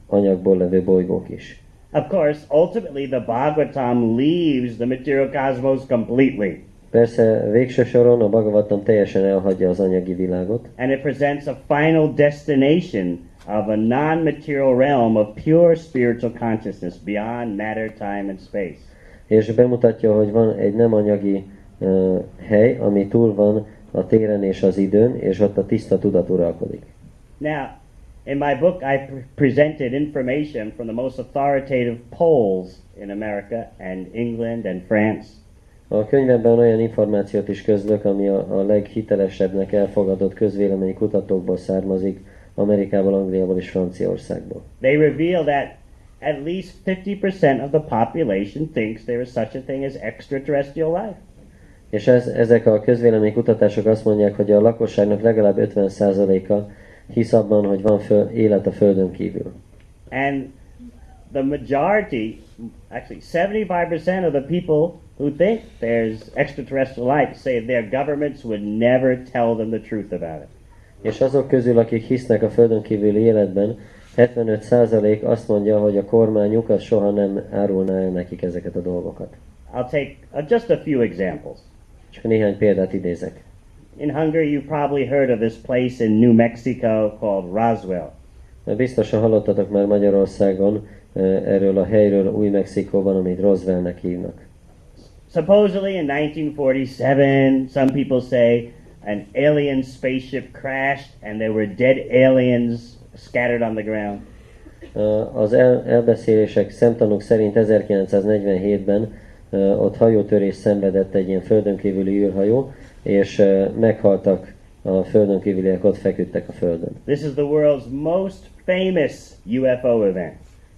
anyagból levő bolygók is. Of course, ultimately the Bhagavatam leaves the material cosmos completely. Persze végső soron a Bhagavatam teljesen elhagyja az anyagi világot. And it presents a final destination of a non-material realm of pure spiritual consciousness beyond matter, time and space. És bemutatja, hogy van egy nem anyagi uh, hely, ami túl van a téren és az időn, és ott a tiszta tudat uralkodik. Now, in my book I presented information from the most authoritative polls in America and England and France. A könyvemben olyan információt is közlök, ami a, a leghitelesebbnek elfogadott közvélemény kutatókból származik, Amerikából, Angliából és Franciaországból. They reveal that at least 50% of the population thinks there is such a thing as extraterrestrial life. És ez, ezek a közvélemény kutatások azt mondják, hogy a lakosságnak legalább 50%-a hisz abban, hogy van föl, élet a Földön kívül. And the majority, actually 75% of the people who think there's extraterrestrial life say their governments would never tell them the truth about it. És azok közül, akik hisznek a földön kívüli életben, 75% azt mondja, hogy a kormányuk az soha nem árulná el nekik ezeket a dolgokat. I'll take uh, just a few examples. Csak néhány példát idézek. In Hungary, you probably heard of this place in New Mexico called Roswell. Biztosan hallottatok már Magyarországon erről a helyről Új Mexikóban, amit Roswellnek hívnak. Supposedly in 1947, some people say an alien spaceship crashed and there were dead aliens scattered on the ground. Az el, elbeszélések szemtanúk szerint 1947-ben uh, ott hajótörés szenvedett egy ilyen földön kívüli űrhajó, és uh, meghaltak a földön kívüliek, ott feküdtek a földön. This is the world's most famous UFO event.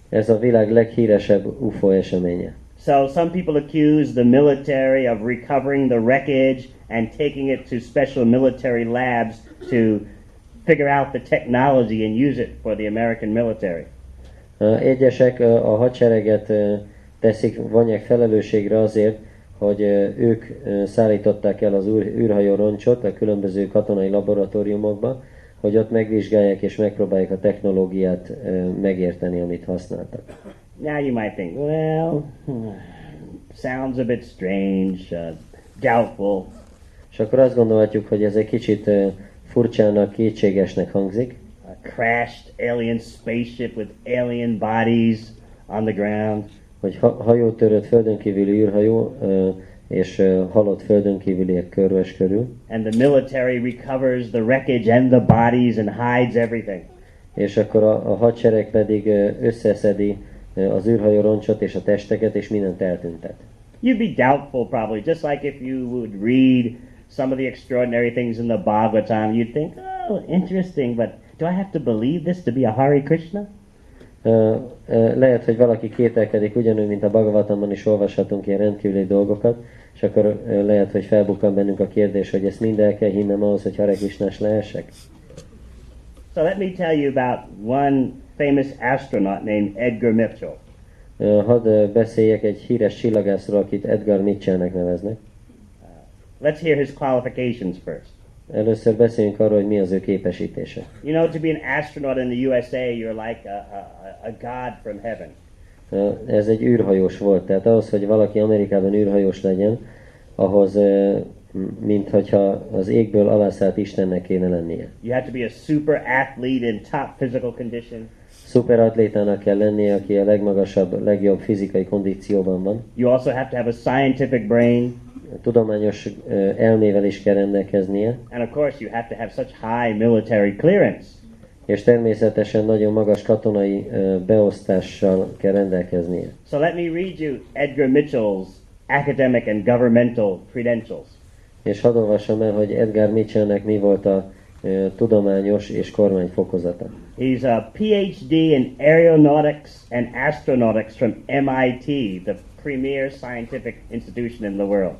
Ez a világ leghíresebb UFO eseménye. So some people accuse the military of recovering the wreckage and taking it to special military labs to figure out the technology and use it for the American military. Egyesek a hadsereget teszik, vonják felelősségre azért, hogy ők szállították el az űrhajó roncsot a különböző katonai laboratóriumokba, hogy ott megvizsgálják és megpróbálják a technológiát megérteni, amit használtak. Now you might think, well, sounds a bit strange, uh, doubtful. És akkor azt gondolhatjuk, hogy ez egy kicsit uh, furcsának, kétségesnek hangzik. A crashed alien spaceship with alien bodies on the ground. Hogy ha- hajótörött földön kívüli űrhajó, uh, és uh, halott földön kívüliek körves körül. And the military recovers the wreckage and the bodies and hides everything. És akkor a, a hadsereg pedig uh, összeszedi az űrhajó roncsot és a testeket, és mindent eltüntet. You'd be doubtful probably, just like if you would read some of the extraordinary things in the Bhagavatam, you'd think, oh, interesting, but do I have to believe this to be a Hare Krishna? Ö, ö, Lehet, hogy valaki kételkedik, ugyanúgy, mint a Bhagavatamban is olvashatunk ilyen rendkívüli dolgokat, és akkor ö, lehet, hogy felbukkan bennünk a kérdés, hogy ezt mind el kell hinnem ahhoz, hogy Hare Krishnás lehessek. So let me tell you about one famous astronaut named Edgar Mitchell. Ö, Hadd beszéljek egy híres csillagászról, akit Edgar Mitchellnek neveznek. Uh, let's hear his qualifications first. Először beszéljünk arról, hogy mi az ő képesítése. You know, to be an astronaut in the USA, you're like a, a, a god from heaven. Ö, Ez egy űrhajós volt, tehát ahhoz, hogy valaki Amerikában űrhajós legyen, ahhoz, m- mint hogyha az égből alászállt Istennek kéne lennie. You have to be a super athlete in top physical condition. Szuperatlétának kell lennie, aki a legmagasabb, legjobb fizikai kondícióban van. You also have to have a scientific brain. Tudományos elmével is kell rendelkeznie, And of course, you have to have such high military clearance. és természetesen nagyon magas katonai beosztással kell rendelkeznie. So let me read you Edgar Mitchell's academic and governmental credentials. És hadd olvassam el, hogy Edgar Mitchellnek mi volt a tudományos és kormány fokozata. He's a PhD in aeronautics and astronautics from MIT, the premier scientific institution in the world.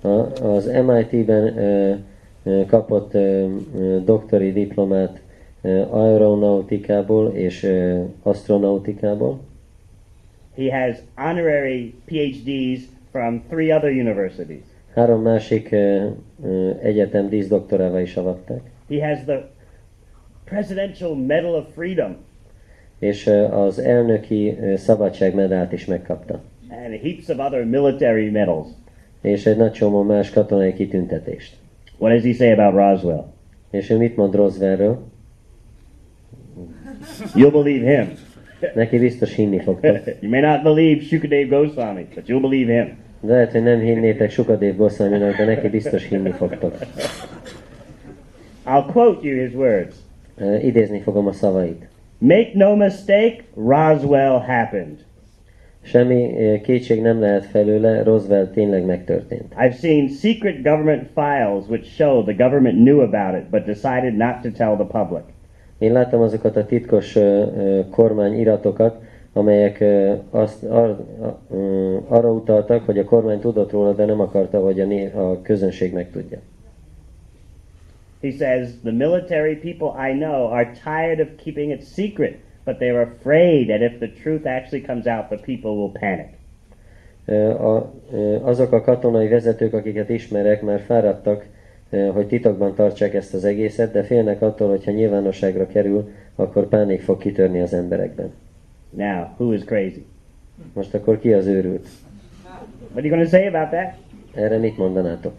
A, az MIT-ben ö, kapott ö, doktori diplomát ö, aeronautikából és astronautikából, He has honorary PhDs from three other universities. Három másik ö, egyetem díszdoktorává is avatták, He has the Presidential Medal of Freedom és ö, az elnöki ö, szabadságmedált is megkapta, and heaps of other military medals. és egy nagy csomó más katonai kitüntetést. What does he say about Roswell? És ő mit mond Roswellről? You'll believe him. Neki biztos hinni fogtok. you may not believe Shukadev Goswami, but you'll believe him. De lehet, hogy nem hinnétek Sukadév Goszaminak, de neki biztos hinni fogtok. I'll quote you his words. Ö, Idézni fogom a szavait. Make no mistake, Roswell happened. Semmi kétség nem lehet felőle, Roswell tényleg megtörtént. I've seen secret government files which show the government knew about it but decided not to tell the public. Én láttam azokat a titkos ö, kormányiratokat, amelyek azt ar, arra utaltak, hogy a kormány tudott róla, de nem akarta, hogy a, né- a közönség megtudja. He says, The military people I know are tired of keeping it secret, but they're afraid that if the truth actually comes out, the people will panic. A, azok a katonai vezetők, akiket ismerek, már fáradtak, hogy titokban tartsák ezt az egészet, de félnek attól, hogyha nyilvánosságra kerül, akkor pánik fog kitörni az emberekben. Now, who is crazy? Most akkor ki az őrült? What are you going to say about that? Erre mit mondanátok?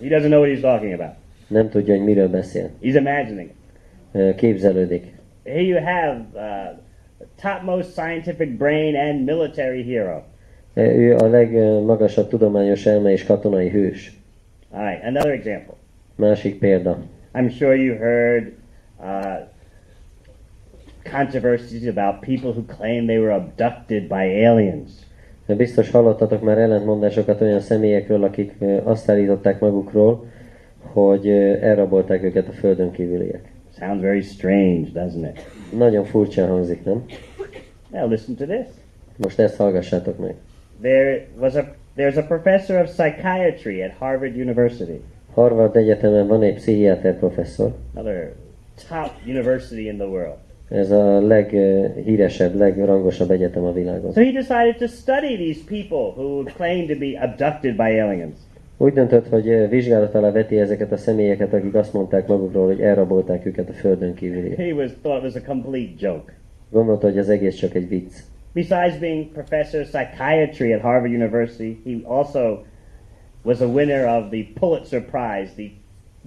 He doesn't know what he's talking about. Nem tudja, hogy miről beszél. He's imagining. Képzelődik. Here you have uh, topmost scientific brain and military hero. Ő a legmagasabb tudományos elme és katonai hős. All right, another example. Másik példa. I'm sure you heard uh, controversies about people who claim they were abducted by aliens. Biztos hallottatok már ellentmondásokat olyan személyekről, akik azt állították magukról, hogy elrabolták őket a földön kívüliek. Sounds very strange, doesn't it? Nagyon furcsán hangzik, nem? Now listen to this. Most ezt hallgassátok meg. There was a there's a professor of psychiatry at Harvard University, Harvard Egyetemen van egy pszichiáter professzor. another top university in the world. Ez a leghíresebb, legrangosabb egyetem a világon. So he decided to study these people who claim to be abducted by aliens. Úgy döntött, hogy ö, vizsgálat alá veti ezeket a személyeket, akik azt mondták magukról, hogy elrabolták őket a földön kívüliek. He was thought it was a complete joke. Gondolta, hogy az egész csak egy vicc. Besides being professor of psychiatry at Harvard University, he also was a winner of the Pulitzer Prize, the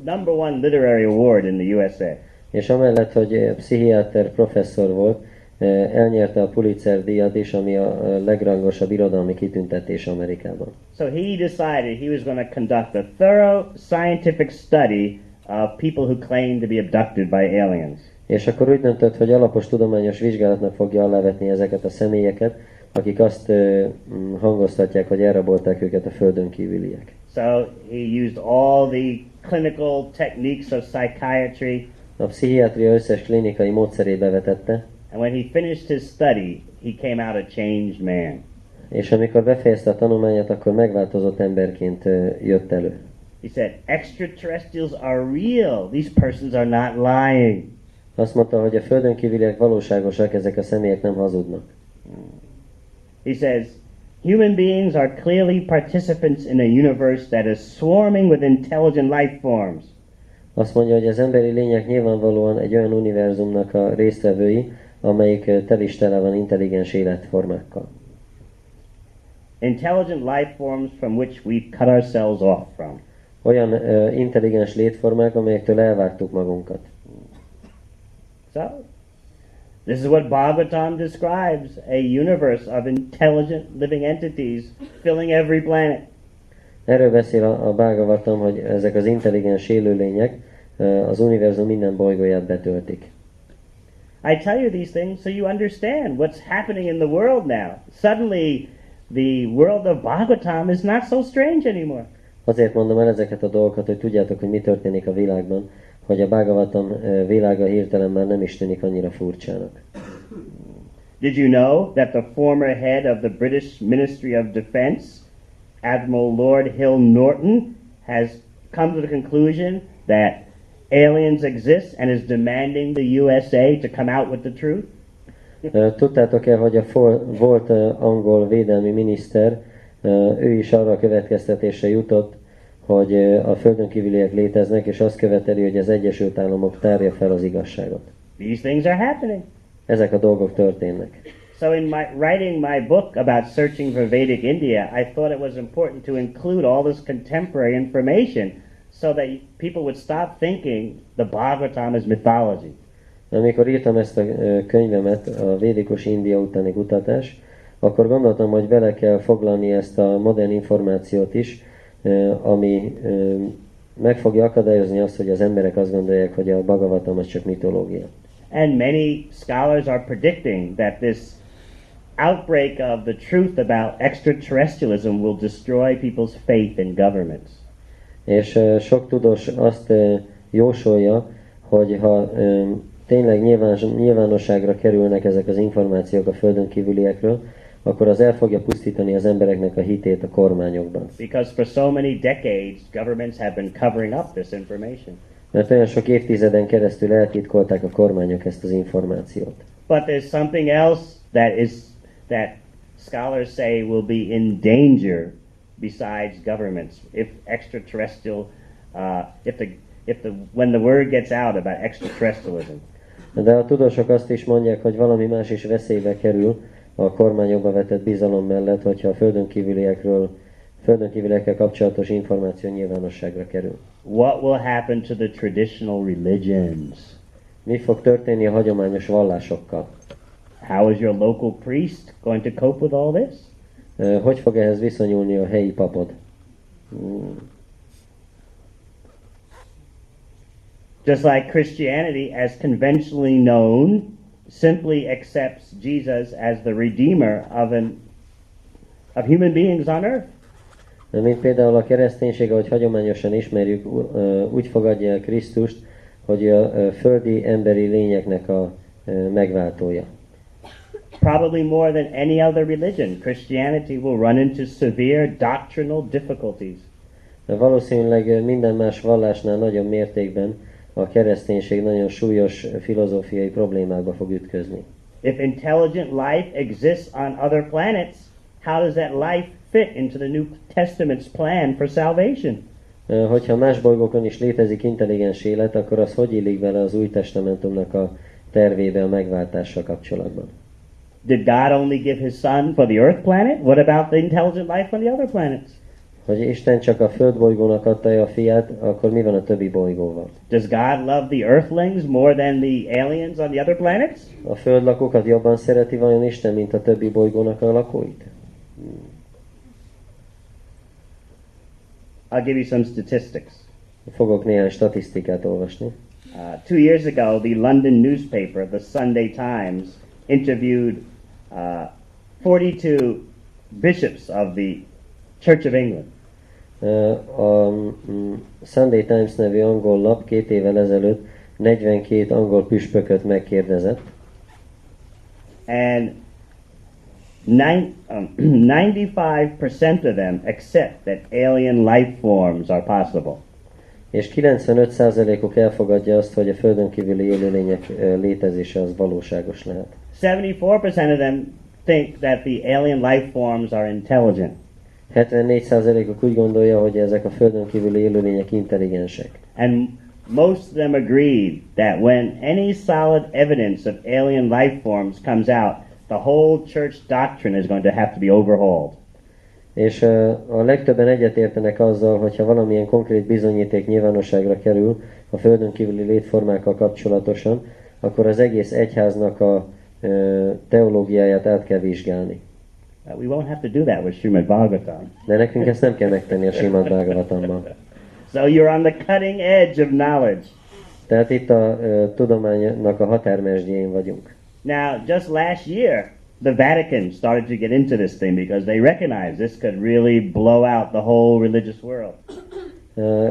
number one literary award in the USA. És amellett, hogy ö, pszichiáter professzor volt, ö, elnyerte a Pulitzer díjat is, ami a ö, legrangosabb irodalmi kitüntetés Amerikában. So he decided he was going to conduct a thorough scientific study of people who claim to be abducted by aliens. És akkor úgy döntött, hogy alapos tudományos vizsgálatnak fogja alávetni ezeket a személyeket, akik azt mm, hangoztatják, hogy elrabolták őket a földön kívüliek. So he used all the clinical techniques of psychiatry A pszichiátria összes klinikai módszerét bevetette, And when he finished his study, he came out a changed man. És amikor befejezte a tanulmányát, akkor megváltozott emberként jött elő. He said, Extraterrestrials are real. These persons are not lying. Azt mondta, hogy a földön kívüliek valóságosak, ezek a személyek nem hazudnak. He says, Human beings are clearly participants in a universe that is swarming with intelligent life forms. Azt mondja, hogy az emberi lények nyilvánvalóan egy olyan univerzumnak a résztvevői, amelyik tel is tele van intelligens életformákkal. Intelligent life forms from which we've cut ourselves off from. Olyan ö, intelligens létformák, amelyektől elvágtuk magunkat. So, this is what Bhagavatam describes a universe of intelligent living entities filling every planet. Erről beszél a, a Bhagavatam, hogy ezek az intelligens élőlények az univerzum minden bolygóját betöltik. I tell you these things so you understand what's happening in the world now. Suddenly, the world of Bhagavatam is not so strange anymore. Azért mondom el ezeket a dolgokat, hogy tudjátok, hogy mi történik a világban, hogy a Bhagavatam világa hirtelen már nem is tűnik annyira furcsának. Did you know that the former head of the British Ministry of Defense, Admiral Lord Hill Norton, has come to the conclusion that aliens exist and is demanding the USA to come out with the truth? Tudtátok-e, hogy a for, volt angol védelmi miniszter, ő is arra a következtetésre jutott, hogy a földön kívüliek léteznek, és azt követeli, hogy az Egyesült Államok tárja fel az igazságot. These things are happening. Ezek a dolgok történnek. So, in my writing my book about searching for Vedic India, I thought it was important to include all this contemporary information so that people would stop thinking the Bhagavatam is mythology. Amikor írtam ezt a könyvemet, a védikus India utáni kutatás, akkor gondoltam, hogy bele kell foglalni ezt a modern információt is, ami meg fogja akadályozni azt, hogy az emberek azt gondolják, hogy a Bhagavatam az csak mitológia. And many scholars are predicting that this outbreak of the truth about extraterrestrialism will destroy people's faith in governments. És sok tudós azt jósolja, hogy ha tényleg nyilván, nyilvánosságra kerülnek ezek az információk a földön kívüliekről, akkor az el fogja pusztítani az embereknek a hitét a kormányokban. Because for so many decades, governments have been covering up this information. Mert olyan sok évtizeden keresztül eltitkolták a kormányok ezt az információt. But there's something else that is that scholars say will be in danger besides governments if extraterrestrial uh, if the if the when the word gets out about extraterrestrialism. De a tudósok azt is mondják, hogy valami más is veszélybe kerül a kormányokba vetett bizalom mellett, hogyha a földön kívüliekről, földön kívüliekkel kapcsolatos információ nyilvánosságra kerül. What will happen to the traditional religions? Mi fog történni a hagyományos vallásokkal? How is your local priest going to cope with all this? Hogy fog ehhez viszonyulni a helyi papod? Hmm. Just like Christianity, as conventionally known, simply accepts Jesus as the redeemer of an of human beings on earth. Mint például a kereszténység, ahogy hagyományosan ismerjük, úgy fogadja el Krisztust, hogy a földi emberi lényeknek a megváltója. Probably more than any other religion, Christianity will run into severe doctrinal difficulties. De valószínűleg ö, minden más vallásnál nagyobb mértékben a kereszténység nagyon súlyos filozófiai problémákba fog ütközni. If intelligent life exists on other planets, how does that life fit into the New Testament's plan for salvation? Ö, Hogyha más bolygókon is létezik intelligens élet, akkor az hogy illik bele az új testamentumnak a tervébe a megváltással kapcsolatban? Did God only give his son for the earth planet? What about the intelligent life on the other planets? Hogy Isten csak a földbolygónak adta a fiát, akkor mi van a többi bolygóval? Does God love the earthlings more than the aliens on the other planets? A földlakókat jobban szereti vajon Isten, mint a többi bolygónak a lakóit? I'll give you some statistics. Fogok néhány statisztikát olvasni. Uh, two years ago, the London newspaper, the Sunday Times, interviewed uh, 42 bishops of the Church of England. Ö, A mm, Sunday Times nevű angol lap két évvel ezelőtt 42 angol püspököt megkérdezett, and nine, um, 95% of them accept that alien life forms are possible. És 95%-uk elfogadja azt, hogy a Földön kívüli élőlények ö, létezése az valóságos lehet. 74% of them think that the alien life forms are intelligent. 74%-uk úgy gondolja, hogy ezek a Földön kívüli élőlények intelligensek. And most of them agreed that when any solid evidence of alien life forms comes out, the whole church doctrine is going to have to be overhauled. És a legtöbben egyetértenek azzal, hogyha valamilyen konkrét bizonyíték nyilvánosságra kerül a Földön kívüli létformákkal kapcsolatosan, akkor az egész egyháznak a teológiáját át kell vizsgálni. Uh, we won't have to do that with Srimad Bhagavatam. De nekünk ezt nem kell megtenni a Simad Bhagavatamban. So you're on the cutting edge of knowledge. Tehát itt a ö, tudománynak a határmesdjén vagyunk. Now, just last year, the Vatican started to get into this thing because they recognized this could really blow out the whole religious world.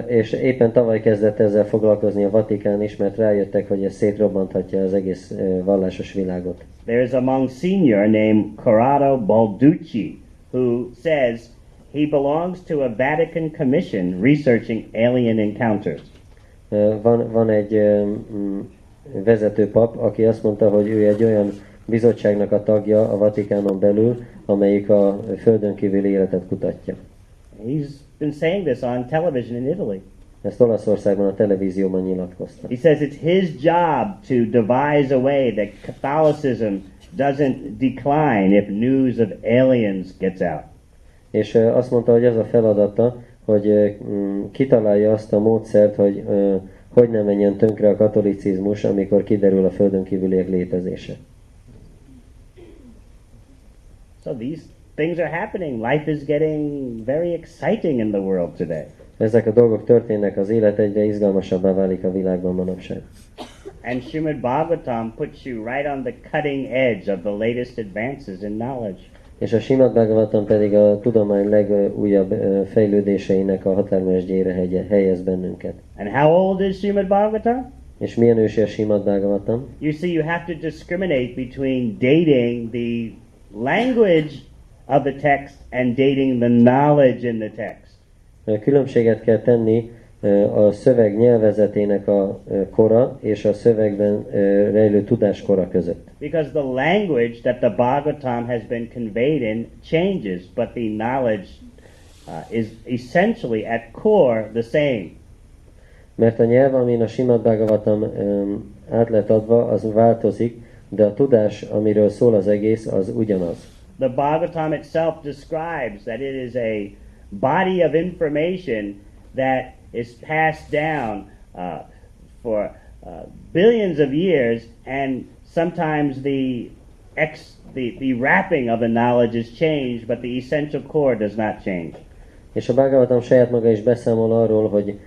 És éppen tavaly kezdett ezzel foglalkozni a Vatikán is, mert rájöttek, hogy ez szétrobbanthatja az egész vallásos világot. There is a Monsignor named Corrado Balducci who says he belongs to a Vatican commission researching alien encounters. Van, van egy mm, vezető pap, aki azt mondta, hogy ő egy olyan bizottságnak a tagja a Vatikánon belül, amelyik a földön kívüli életet kutatja. He's been saying this on television in Italy. Ezt Olaszországban a televízióban nyilatkozta. He says it's his job to devise a way that Catholicism doesn't decline if news of aliens gets out. És azt mondta, hogy az a feladata, hogy mm, kitalálja azt a módszert, hogy hogy nem menjen tönkre a katolicizmus, amikor kiderül a földön kívüliek létezése. So these things are happening. Life is getting very exciting in the world today. Ezek a dolgok történnek, az élet egyre izgalmasabbá válik a világban manapság. And Srimad Bhagavatam puts you right on the cutting edge of the latest advances in knowledge. És a Simad Bhagavatam pedig a tudomány legújabb fejlődéseinek a határmesdjére helyez bennünket. And how old is Srimad Bhagavatam? És milyen ősi a Simad Bhagavatam? You see, you have to discriminate between dating the language of the text and dating the knowledge in the text. Különbséget kell tenni a szöveg nyelvezetének a kora és a szövegben rejlő tudáskora között. Because the language that the Bhagavatam has been conveyed in changes, but the knowledge uh, is essentially at core the same. Mert a nyelv, amin a Simad Bhagavatam öm, át lett adva, az változik, de a tudás, amiről szól az egész, az ugyanaz. The Bhagavatam itself describes that it is a body of information that is passed down uh, for uh, billions of years, and sometimes the, ex- the, the wrapping of the knowledge is changed, but the essential core does not change. És a Bhagavatam saját maga is beszámol arról, hogy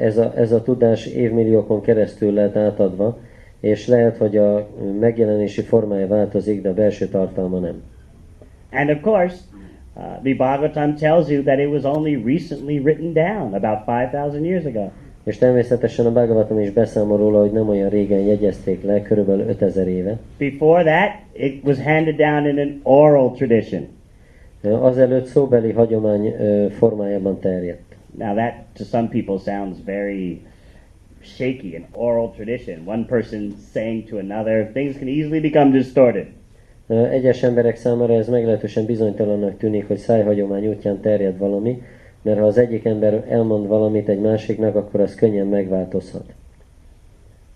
ez a, ez a tudás évmilliókon keresztül lett átadva, és lehet, hogy a megjelenési formája változik, de a belső tartalma nem. And of course, uh, the Bhagavatam tells you that it was only recently written down, about 5,000 years ago. És természetesen a Bhagavatam is beszámol róla, hogy nem olyan régen jegyezték le, körülbelül 5000 éve. Before that, it was handed down in an oral tradition. Azelőtt szóbeli hagyomány formájában terjedt. Now, that to some people sounds very shaky, an oral tradition. One person saying to another, things can easily become distorted. Egyes emberek számára ez meglehetősen bizonytalannak tűnik, hogy szájhagyomány útján terjed valami, mert ha az egyik ember elmond valamit egy másiknak, akkor az könnyen megváltozhat.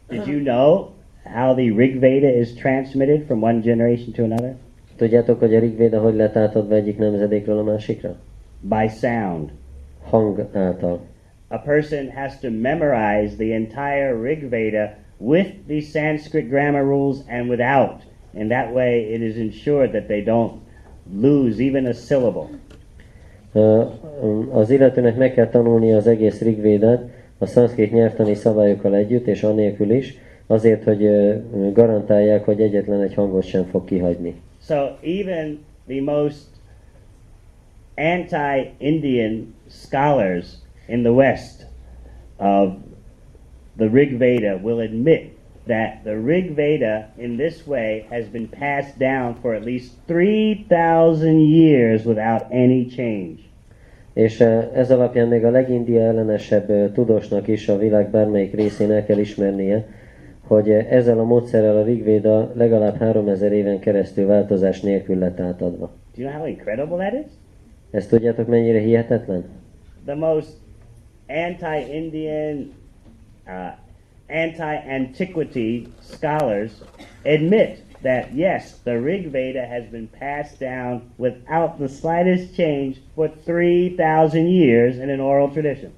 Did you know how the Rig Veda is transmitted from one generation to another? Tudjátok, hogy a Rigvéda hogy lett átadva egyik nemzedékről a másikra? By sound. Hang által. A person has to memorize the entire Rig Veda with the Sanskrit grammar rules and without. In that way, it is ensured that they don't lose even a syllable. Az illetőnek meg kell tanulnia az egész Rigvédát a szanszkrit nyelvtani szabályokkal együtt, és anélkül is, azért, hogy garantálják, hogy egyetlen egy hangot sem fog kihagyni. So even the most anti-Indian scholars in the West of the Rig Veda will admit that the Rig Veda in this way has been passed down for at least 3,000 years without any change. És eh, ez alapján még a legindia ellenesebb eh, tudósnak is a világ bármelyik részén el kell ismernie, hogy eh, ezzel a módszerrel a Rigvéda legalább 3000 éven keresztül változás nélkül lett átadva. Do you know how incredible that is? Ezt tudjátok mennyire hihetetlen? The most anti-Indian, uh, anti-antiquity scholars admit that yes, the Rig Veda has been passed down without the slightest change for 3,000 years in an oral tradition.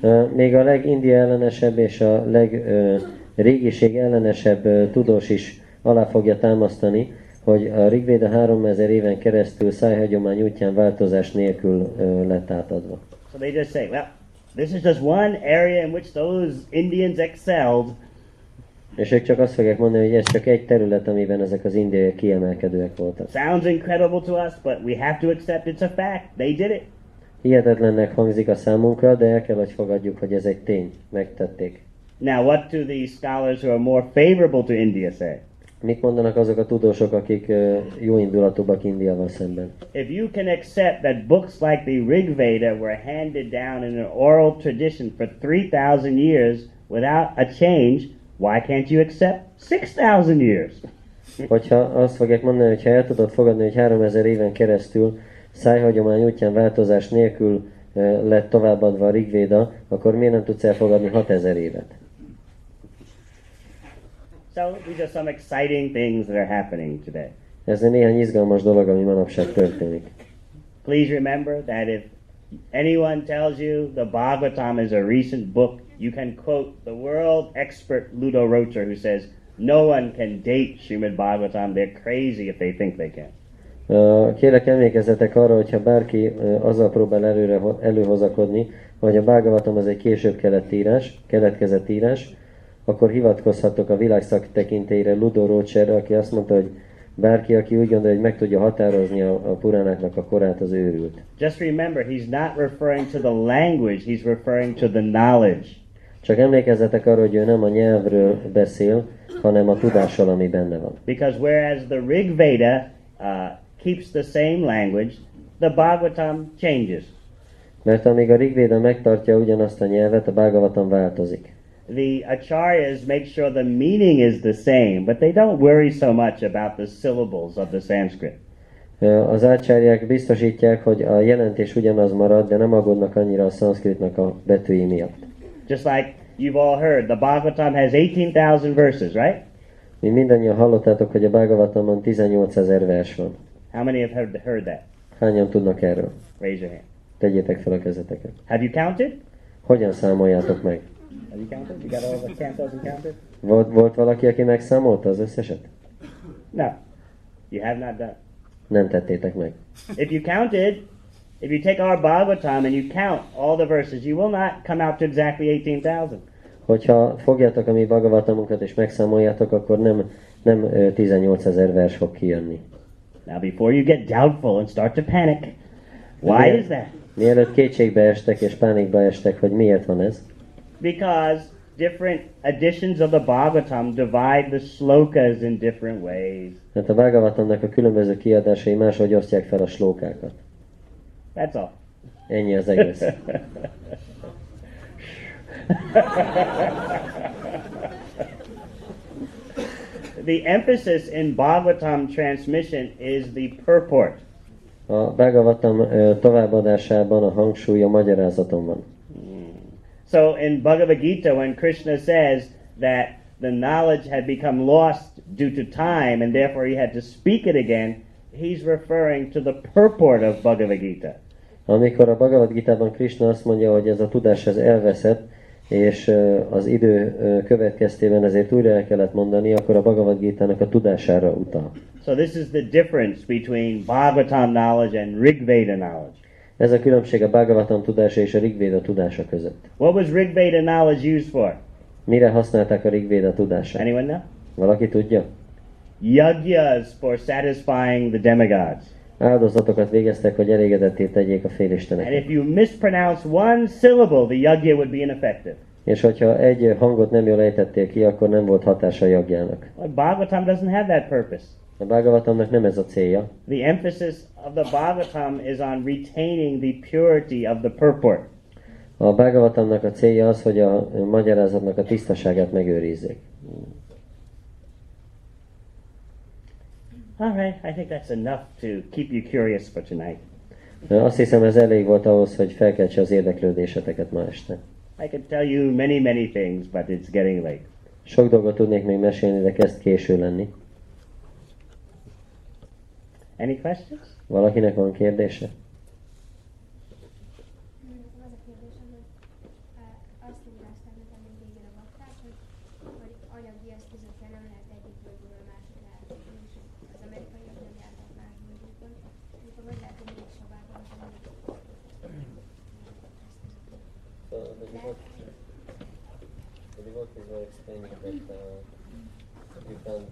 Ö, Még a legindia ellenesebb és a legrégiség ellenesebb ö, tudós is alá fogja támasztani, hogy a Rigvéda 3000 éven keresztül szájhagyomány útján változás nélkül lett átadva. So they just say, well, this is just one area in which those Indians excelled, És ők csak azt fogják mondani, hogy ez csak egy terület, amiben ezek az indiaiak kiemelkedőek voltak. Sounds incredible to us, but we have to accept it's a fact. They did it. Hihetetlennek hangzik a számunkra, de el kell, hogy fogadjuk, hogy ez egy tény. Megtették. Now, what do the scholars who are more favorable to India say? Mit mondanak azok a tudósok, akik jó indulatúbbak Indiával szemben? If you can accept that books like the Rig Veda were handed down in an oral tradition for 3,000 years without a change, why can't you accept 6,000 years? Hogyha azt fogják mondani, hogy ha el tudod fogadni, hogy 3000 éven keresztül szájhagyomány útján változás nélkül lett továbbadva a Rigvéda, akkor miért nem tudsz elfogadni 6000 évet? So, these are some exciting things that are happening today. Ez néhány izgalmas dolog, ami manapság történik. Please remember that if anyone tells you the Bhagavatam is a recent book, you can quote the world expert Ludo Rocher who says, no one can date Srimad Bhagavatam. They're crazy if they think they can. Ö, Kérlek emlékezzetek arra, hogyha bárki ö, azzal próbál előre, előhozakodni, hogy a Bhagavatam az egy később kelet írás, keletkezett írás, akkor hivatkozhatok a világszak tekintélyre Ludo Rocherre, aki azt mondta, hogy bárki, aki úgy gondolja, hogy meg tudja határozni a, a puránáknak a korát, az őrült. Just remember, he's not referring to the language, he's referring to the knowledge. Csak emlékezzetek arra, hogy ő nem a nyelvről beszél, hanem a tudással, ami benne van. Because whereas the Rig Veda uh, keeps the same language, the Bhagavatam changes. Mert amíg a Rigvéda megtartja ugyanazt a nyelvet, a Bhagavatam változik. The acharyas make sure the meaning is the same, but they don't worry so much about the syllables of the Sanskrit. Az ácsárják biztosítják, hogy a jelentés ugyanaz marad, de nem aggódnak annyira a szanszkritnak a betűi miatt. Just like you've all heard, the Bhagavatam has 18,000 verses, right? Mi mindannyian hallottátok, hogy a Bhagavatamon 18 ezer vers van. How many have heard, heard that? Hányan tudnak erről? Raise your hand. Tegyétek fel a kezeteket. Have you counted? Hogyan számoljátok meg? Have you counted? You got all the cantos and counted? Volt, volt valaki, aki megszámolta az összeset? No. You have not done. Nem tettétek meg. If you counted, if you take our Bhagavatam and you count all the verses, you will not come out to exactly 18,000. Hogyha fogjátok a mi Bhagavatamunkat és megszámoljátok, akkor nem, nem ö, 18 ezer vers fog kijönni. Now, before you get doubtful and start to panic, why is that? Mielőtt kétségbe estek és pánikba estek, hogy miért van ez? Because different editions of the Bhagavatam divide the slokas in different ways. Mert a Bhagavatamnak a különböző kiadásai máshogy osztják fel a slókákat. That's all. Ennyi az egész. the emphasis in Bhagavatam transmission is the purport. A Bhagavatam továbbadásában a hangsúly a magyarázaton van. So in Bhagavad Gita, when Krishna says that the knowledge had become lost due to time and therefore he had to speak it again, he's referring to the purport of Bhagavad Gita. Amikor a Bhagavad Gita-ban Krishna azt mondja, hogy ez a tudás ez elveszett, és az idő következtében ezért újra el kellett mondani, akkor a Bhagavad Gita-nak a tudására utal. So this is the difference between Bhagavatam knowledge and Rig Veda knowledge. Ez a különbség a Bhagavatam tudása és a Rigvéda tudása között. What was Rig Veda knowledge used for? Mire használták a Rigvéda tudását? Anyone know? Valaki tudja? Yagyas for satisfying the demigods. Áldozatokat végeztek, hogy elégedetté tegyék a And félisteneket. if you mispronounce one syllable, the yagya would be ineffective. És hogyha egy hangot nem jól ejtettél ki, akkor nem volt hatása a jagjának. Well, Bhagavatam doesn't have that purpose. A Bhagavatamnak nem ez a célja. The emphasis of the Bhagavatam is on retaining the purity of the purport. A Bhagavatamnak a célja az, hogy a magyarázatnak a tisztaságát megőrizzék. All right, I think that's enough to keep you curious for tonight. Azt hiszem ez elég volt ahhoz, hogy felkeltse az érdeklődéseteket ma este. I could tell you many, many things, but it's getting late. Sok dolgot tudnék még mesélni, de kezd késő lenni. Any questions? Valakinek van kérdése?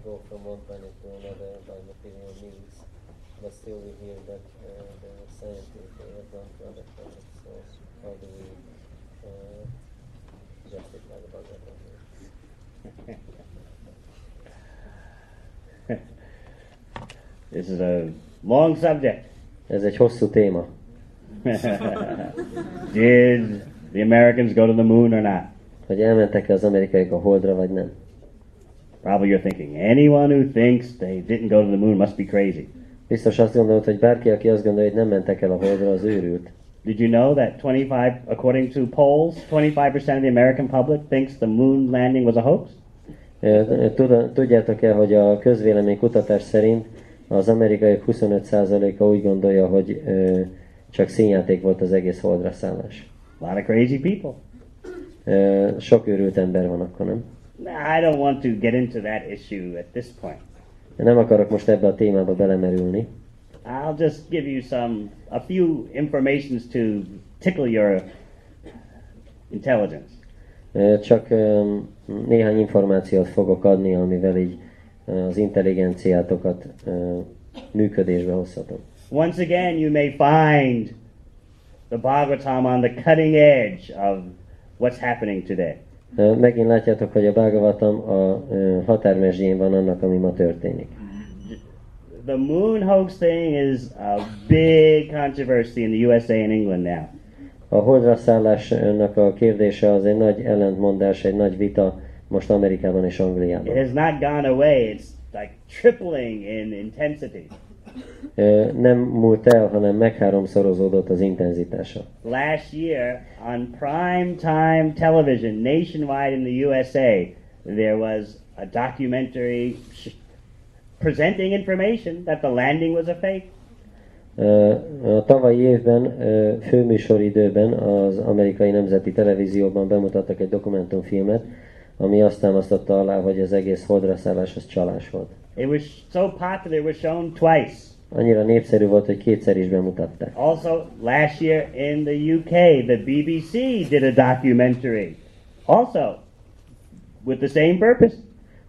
Go from one planet to another by material means, but still we hear that uh, the scientists they have gone to other planets. So how do we uh, justify the Bhagavatam? This is a long subject. Ez egy hosszú téma. Did the Americans go to the moon or not? Hogy elmentek-e az amerikaiak a holdra, vagy nem. Probably you're thinking, anyone who thinks they didn't go to the moon must be crazy. Biztos azt gondolod, hogy bárki, aki azt gondolja, hogy nem mentek el a holdra, az őrült. Did you know that 25, according to polls, 25% of the American public thinks the moon landing was a hoax? Tudjátok-e, hogy a közvélemény kutatás szerint az amerikaiak 25%-a úgy gondolja, hogy ö, csak színjáték volt az egész holdra szállás. A lot of crazy people. Ö, Sok őrült ember van akkor, nem? I don't want to get into that issue at this point. Nem akarok most ebbe a témába belemerülni. I'll just give you some, a few informations to tickle your intelligence. Csak néhány információt fogok adni, amivel így az intelligenciátokat ö, működésbe hozhatom. Once again, you may find the Bhagavatam on the cutting edge of what's happening today. Megint látjátok, hogy a Bhagavatam a határmesdjén van annak, ami ma történik. The moon hoax thing is a big controversy in the USA and England now. A holdra szállásnak a kérdése az egy nagy ellentmondás, egy nagy vita most Amerikában és It Angliában. has not gone away. It's like tripling in intensity. Nem múlt el, hanem megháromszorozódott az intenzitása. Last year on prime time television nationwide in the USA, there was a documentary presenting information that the landing was a fake. A tavalyi évben főműsoridőben az amerikai nemzeti televízióban bemutattak egy dokumentumfilmet, ami azt támasztotta alá, hogy az egész holdra szállás az csalás volt. It was so popular, it was shown twice. Annyira népszerű volt, hogy kétszer is bemutatták. Also, last year in the UK, the BBC did a documentary, also with the same purpose.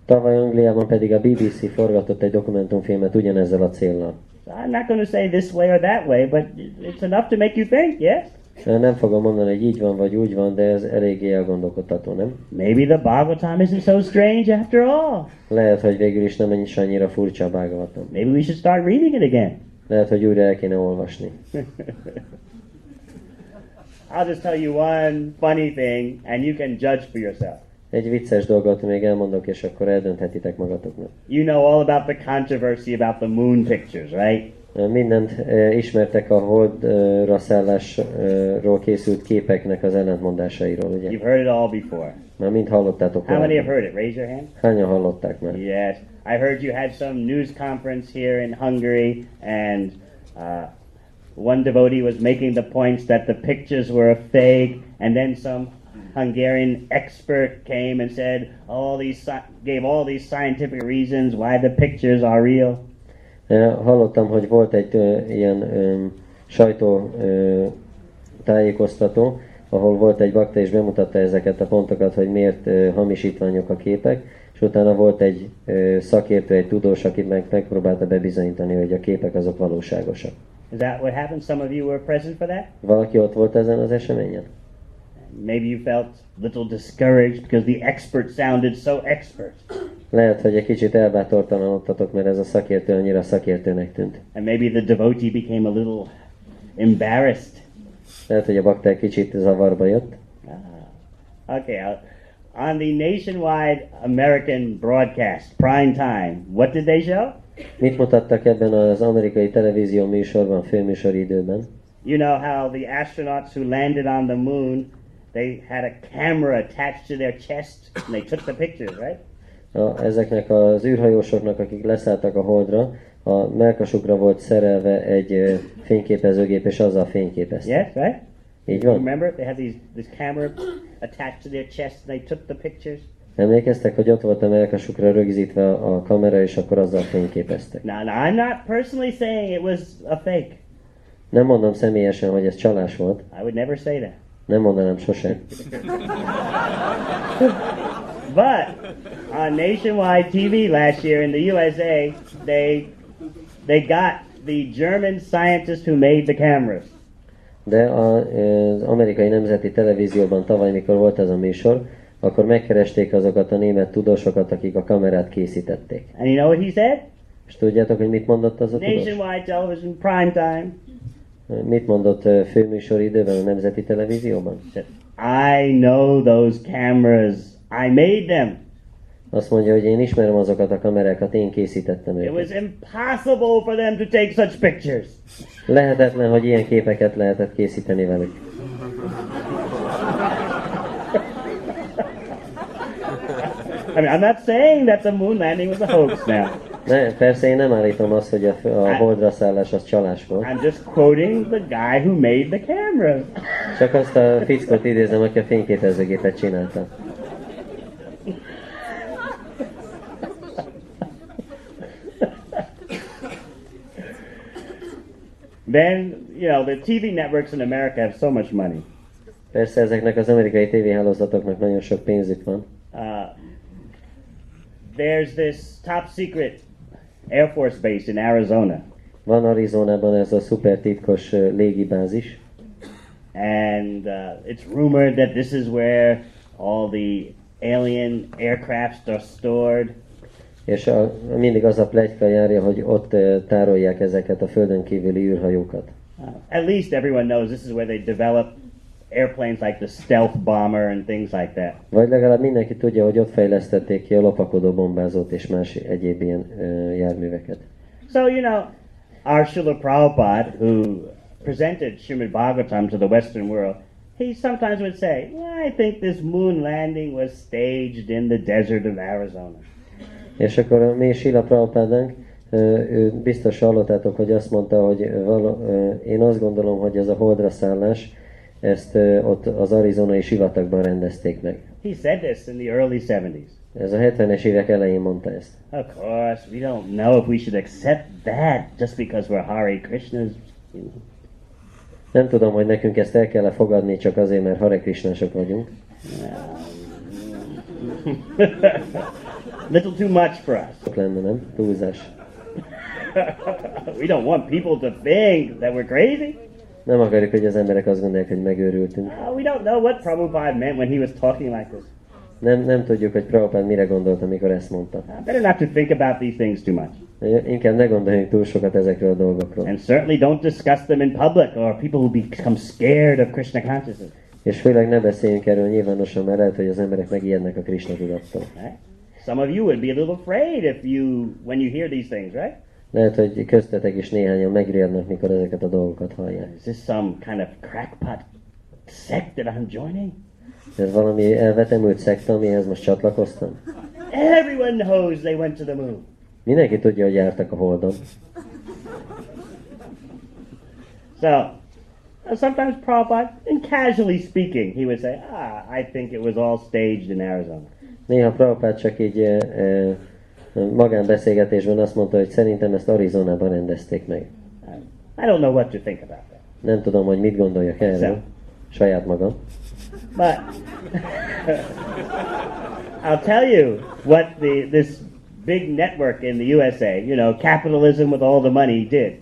Tavaly Angliában pedig a BBC forgatott egy dokumentumfilmet ugyanezzel a céllal. So I'm not going to say this way or that way, but it's enough to make you think, yes? Nem fogom mondani, hogy így van vagy úgy van, de ez eléggé elgondolkodtató, nem? Maybe the Bhagavatam isn't so strange after all. Lehet, hogy végül is nem is annyira furcsa a Bhagavatam. Maybe we should start reading it again. Lehet, hogy újra el kéne olvasni. I'll just tell you one funny thing, and you can judge for yourself. Egy vicces dolgot még elmondok, és akkor eldönthetitek magatoknak. You know all about the controversy about the moon pictures, right? Mindent eh, ismertek a holdra szállásról készült képeknek az ellentmondásairól, ugye? You've heard it all before. Már mind hallottátok How many have heard it? Raise your hand. Hányan hallották már? Yes. I heard you had some news conference here in Hungary, and uh, one devotee was making the points that the pictures were a fake, and then some Hungarian expert came and said all these gave all these scientific reasons why the pictures are real. Hallottam, hogy volt egy ilyen sajtó tájékoztató, ahol volt egy bakta, és bemutatta ezeket a pontokat, hogy miért hamisítványok a képek, és utána volt egy szakértő, egy tudós, aki meg, megpróbálta bebizonyítani, hogy a képek azok valóságosak. Is that what happened? Some of you were present for that? Valaki ott volt ezen az eseményen? Maybe you felt little discouraged because the expert sounded so expert. Lehet, hogy egy kicsit elbátortalanodtatok, mert ez a szakértő annyira szakértőnek tűnt. And maybe the devotee became a little embarrassed. Lehet, hogy a bakter kicsit zavarba jött. Ah, okay. uh, On the nationwide American broadcast, prime time, what did they show? Mit mutattak ebben az amerikai televízió műsorban, főműsori időben? You know how the astronauts who landed on the moon, they had a camera attached to their chest and they took the pictures, right? A, ezeknek az űrhajósoknak, akik leszálltak a holdra, a melkasukra volt szerelve egy ö, fényképezőgép, és azzal fényképeztek. Yes, right? Így van? remember they had these this camera attached to their chest and they took the pictures. Emlékeztek, hogy ott volt a melkasukra rögzítve a kamera, és akkor azzal fényképeztek. Now, now I'm not personally saying it was a fake. Nem mondom személyesen, hogy ez csalás volt. I would never say that. Nem mondanám sosem. But on nationwide TV last year in the USA, they they got the German scientist who made the cameras. De a, az amerikai nemzeti televízióban tavaly, mikor volt ez a műsor, akkor megkeresték azokat a német tudósokat, akik a kamerát készítették. And you know what he said? És tudjátok, hogy mit mondott az a tudós? Nationwide television, prime time. Mit mondott ö, főműsor időben a nemzeti televízióban? I know those cameras. I made them. Azt mondja, hogy én ismerem azokat a kamerákat, én készítettem It was őket. impossible for them to take such pictures. Lehetetlen, hogy ilyen képeket lehetett készíteni velük. I mean, I'm not saying that the moon landing was a hoax now. Ne, persze én nem állítom azt, hogy a, a holdra szállás az csalás volt. I'm just quoting the guy who made the cameras. Csak azt a fickót idézem, aki a fényképezőgépet csinálta. Then, you know, the TV networks in America have so much money. Persze ezeknek az amerikai tévéhálózatoknak nagyon sok pénzük van. Uh, there's this top secret Air Force base in Arizona, Van Arizonában ez a szuper titkos légibázis, and uh, it's rumored that this is where all the alien aircrafts are stored. és a, mindig az a plegyka járja, hogy ott tárolják ezeket a földön kívüli űrhajókat. Uh, at least everyone knows this is where they develop airplanes like the stealth bomber and things like that. Vagy legalább mindenki tudja, hogy ott fejlesztették ki a lopakodó bombázót és más egyéb ilyen ö, járműveket. So, you know, our Srila Prabhupada, who presented Srimad Bhagavatam to the Western world, he sometimes would say, well, I think this moon landing was staged in the desert of Arizona. És akkor a mi Sila Prabhupádánk, ő biztos hallottátok, hogy azt mondta, hogy vala, én azt gondolom, hogy ez a holdra szállás, ezt ott az arizonai sivatagban rendezték meg. He said this in the early 70s. Ez a 70-es évek elején mondta ezt. Of course, we don't know if we should accept that just because we're Hare Krishnas. You know. Nem tudom, hogy nekünk ezt el kell fogadni csak azért, mert Hare Krishnások vagyunk. Little too much for us. Lenne, nem? Túlzás. we don't want people to think that we're crazy. Nem akarjuk, hogy az emberek azt gondolják, hogy megőrültünk. Uh, we don't know what Prabhupada meant when he was talking like this. Nem, nem tudjuk, hogy Prabhupád mire gondolt, amikor ezt mondta. Uh, better not to think about these things too much. Inkább ne gondoljunk túl sokat ezekről a dolgokról. And certainly don't discuss them in public or people will become scared of Krishna consciousness. És főleg ne beszéljünk erről nyilvánosan, mert lehet, hogy az emberek megijednek a Krishna tudattól. Some of you would be a little afraid if you, when you hear these things, right? Lehet, hogy köztetek is néhányan megriadnak, mikor ezeket a dolgokat hallják. Is this some kind of crackpot sect that I'm joining? Ez valami elvetemült szekta, amihez most csatlakoztam? Everyone knows they went to the moon. Mindenki tudja, hogy jártak a Holdon. So, uh, sometimes Prabhupada, and casually speaking, he would say, ah, I think it was all staged in Arizona. Néha Prabhupád csak így e, magánbeszélgetésben azt mondta, hogy szerintem ezt Arizonában rendezték meg. I don't know what to think about that. Nem tudom, hogy mit gondoljak erről. Szem. Saját magam. But I'll tell you what the this big network in the USA, you know, capitalism with all the money did.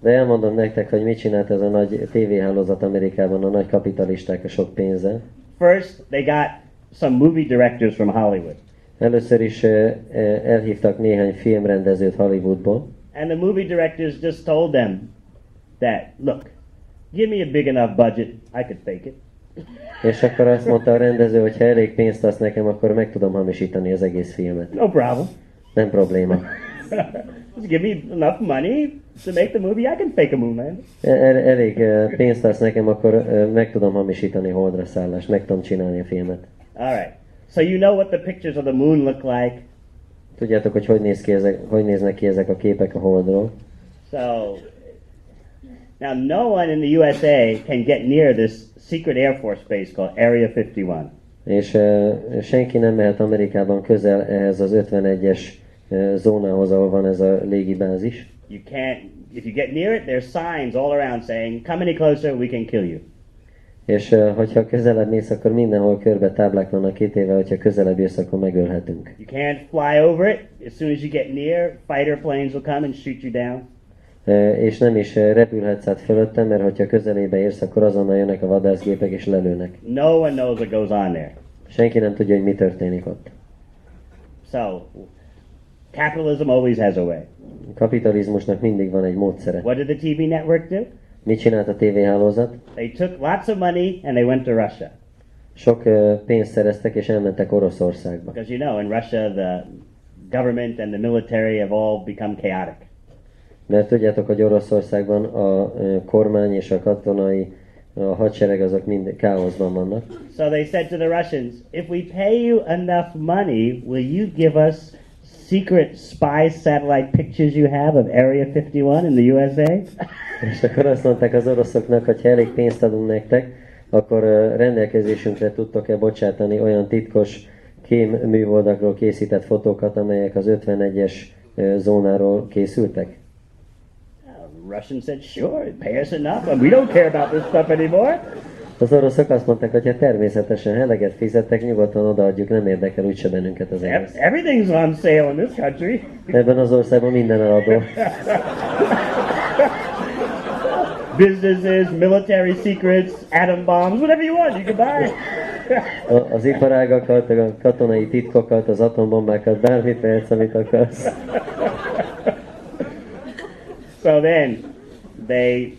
De elmondom nektek, hogy mit csinált ez a nagy tévéhálózat Amerikában, a nagy kapitalisták a sok pénzzel. First, they got some movie directors from Hollywood. Először is elhívtak néhány filmrendezőt Hollywoodból, And the movie directors just told them that, look, give me a big enough budget, I could fake it. és akkor azt mondta a rendező, hogy ha elég pénzt adsz nekem, akkor meg tudom hamisítani az egész filmet. No problem. Nem probléma. just give me enough money to make the movie, I can fake a moon landing. El, elég pénzt adsz nekem, akkor meg tudom hamisítani holdra szállást, meg tudom csinálni a filmet. All right. So you know what the pictures of the moon look like. Tudjátok, hogy hogy, néz ki ezek, hogy néznek ki ezek a képek a holdról. So now no one in the USA can get near this secret Air Force base called Area 51. És uh, senki nem mehet Amerikában közel ehhez az 51-es uh, zónához, ahol van ez a légibázis. You can't. If you get near it, there's signs all around saying, "Come any closer, we can kill you." És hogyha közelebb mész, akkor mindenhol körbe táblák vannak kitéve, hogyha közelebb jössz, akkor megölhetünk. You can't fly over it. As soon as you get near, fighter planes will come and shoot you down. Uh, és nem is repülhetsz át fölöttem, mert hogyha közelébe érsz, akkor azonnal jönnek a vadászgépek és lelőnek. No one knows what goes on there. Senki nem tudja, hogy mi történik ott. So, capitalism always has a way. Kapitalizmusnak mindig van egy módszere. What did the TV network do? Mit csinált a tévéhálózat? They took lots of money and they went to Russia. Sok uh, pénzt szereztek, és elmentek Oroszországba. Because you know, in Russia, the government and the military have all become chaotic. Mert tudjátok, hogy Oroszországban a ö, kormány és a katonai, a hadsereg azok mind káoszban vannak. So they said to the Russians, if we pay you enough money, will you give us secret spy satellite pictures you have of Area 51 in the USA? És akkor azt mondták az oroszoknak, hogy ha elég pénzt adunk nektek, akkor rendelkezésünkre tudtok-e bocsátani olyan titkos kém műholdakról készített fotókat, amelyek az 51-es ö, zónáról készültek? Uh, the Russians said, sure, pay us enough, and we don't care about this stuff anymore. Az oroszok azt mondták, hogy ha természetesen eleget fizettek, nyugodtan odaadjuk, nem érdekel úgyse bennünket az egész. Everything's on sale in this country. Ebben az országban minden eladó. Businesses, military secrets, atom bombs, whatever you want, you can buy. A- Az iparágakat, a katonai titkokat, az atombombákat, bármit vehetsz, amit akarsz. so then, they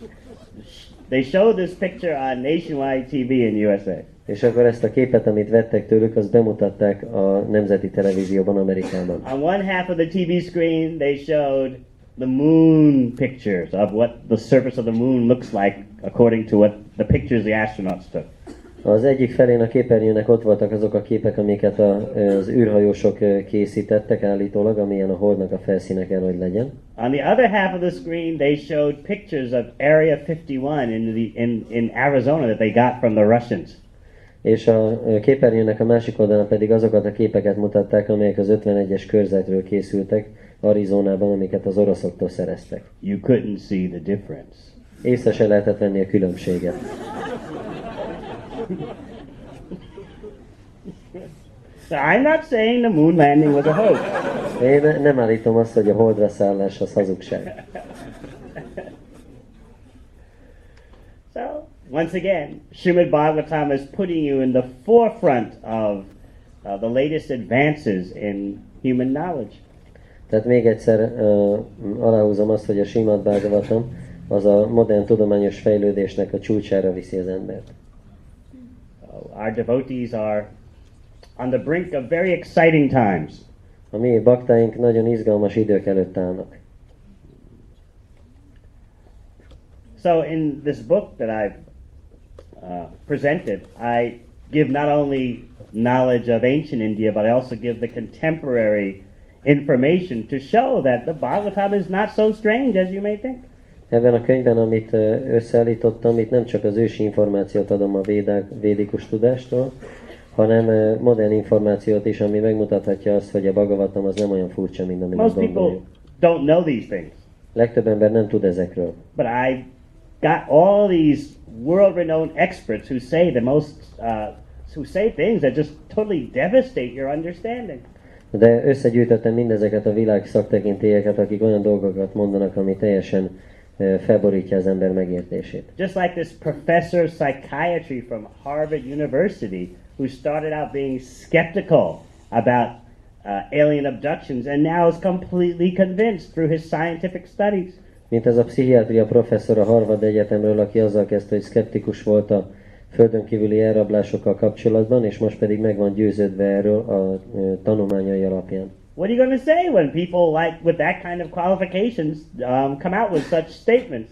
they showed this picture on nationwide TV in USA. És akkor ezt a képet, amit vettek tőlük, azt bemutatták a nemzeti televízióban Amerikában. On one half of the TV screen, they showed the moon pictures of what the surface of the moon looks like according to what the pictures the astronauts took. Az egyik felén a képernyőnek ott voltak azok a képek, amiket a, az űrhajósok készítettek állítólag, amilyen a holdnak a felszíne kell, hogy legyen. On the other half of the screen, they showed pictures of Area 51 in, the, in, in Arizona that they got from the Russians. És a képernyőnek a másik oldalán pedig azokat a képeket mutatták, amelyek az 51-es körzetről készültek Arizonában, amiket az oroszoktól szereztek. You couldn't see the difference. Észre se lehetett venni a különbséget. I'm not saying the moon landing was a hoax. Én ne- nem állítom azt, hogy a holdra szállás az hazugság. So, once again, Srimad Bhagavatam is putting you in the forefront of uh, the latest advances in human knowledge. Tehát még egyszer uh, aláhúzom azt, hogy a Simad Bhagavatam az a modern tudományos fejlődésnek a csúcsára viszi az embert. Uh, our devotees are on the brink of very exciting times. A mi baktáink nagyon izgalmas idők előtt állnak. So, in this book that I've uh, presented, I give not only knowledge of ancient India, but I also give the contemporary information to show that the Bhagavatam is not so strange as you may think. Ebben a könyvben, amit összeállítottam, itt nem csak az ősi információt adom a védák, védikus tudástól, hanem modern információt is, ami megmutathatja azt, hogy a Bhagavatam az nem olyan furcsa, mint amit Most gondoljuk. don't know these things, Legtöbb ember nem tud ezekről. but I got all these world-renowned experts who say the most, uh, who say things that just totally devastate your understanding. De összegyűjtöttem mindezeket a világ szaktekintélyeket, akik olyan dolgokat mondanak, ami teljesen felborítja az ember megértését. Just like this professor of psychiatry from Harvard University who started out being skeptical about uh, alien abductions and now is completely convinced through his scientific studies. Mint ez a pszichiátria professzor a Harvard Egyetemről, aki azzal kezdte, hogy szkeptikus volt a földön kívüli elrablásokkal kapcsolatban, és most pedig meg van győződve erről a tanulmányai alapján. What are you going to say when people like with that kind of qualifications um, come out with such statements?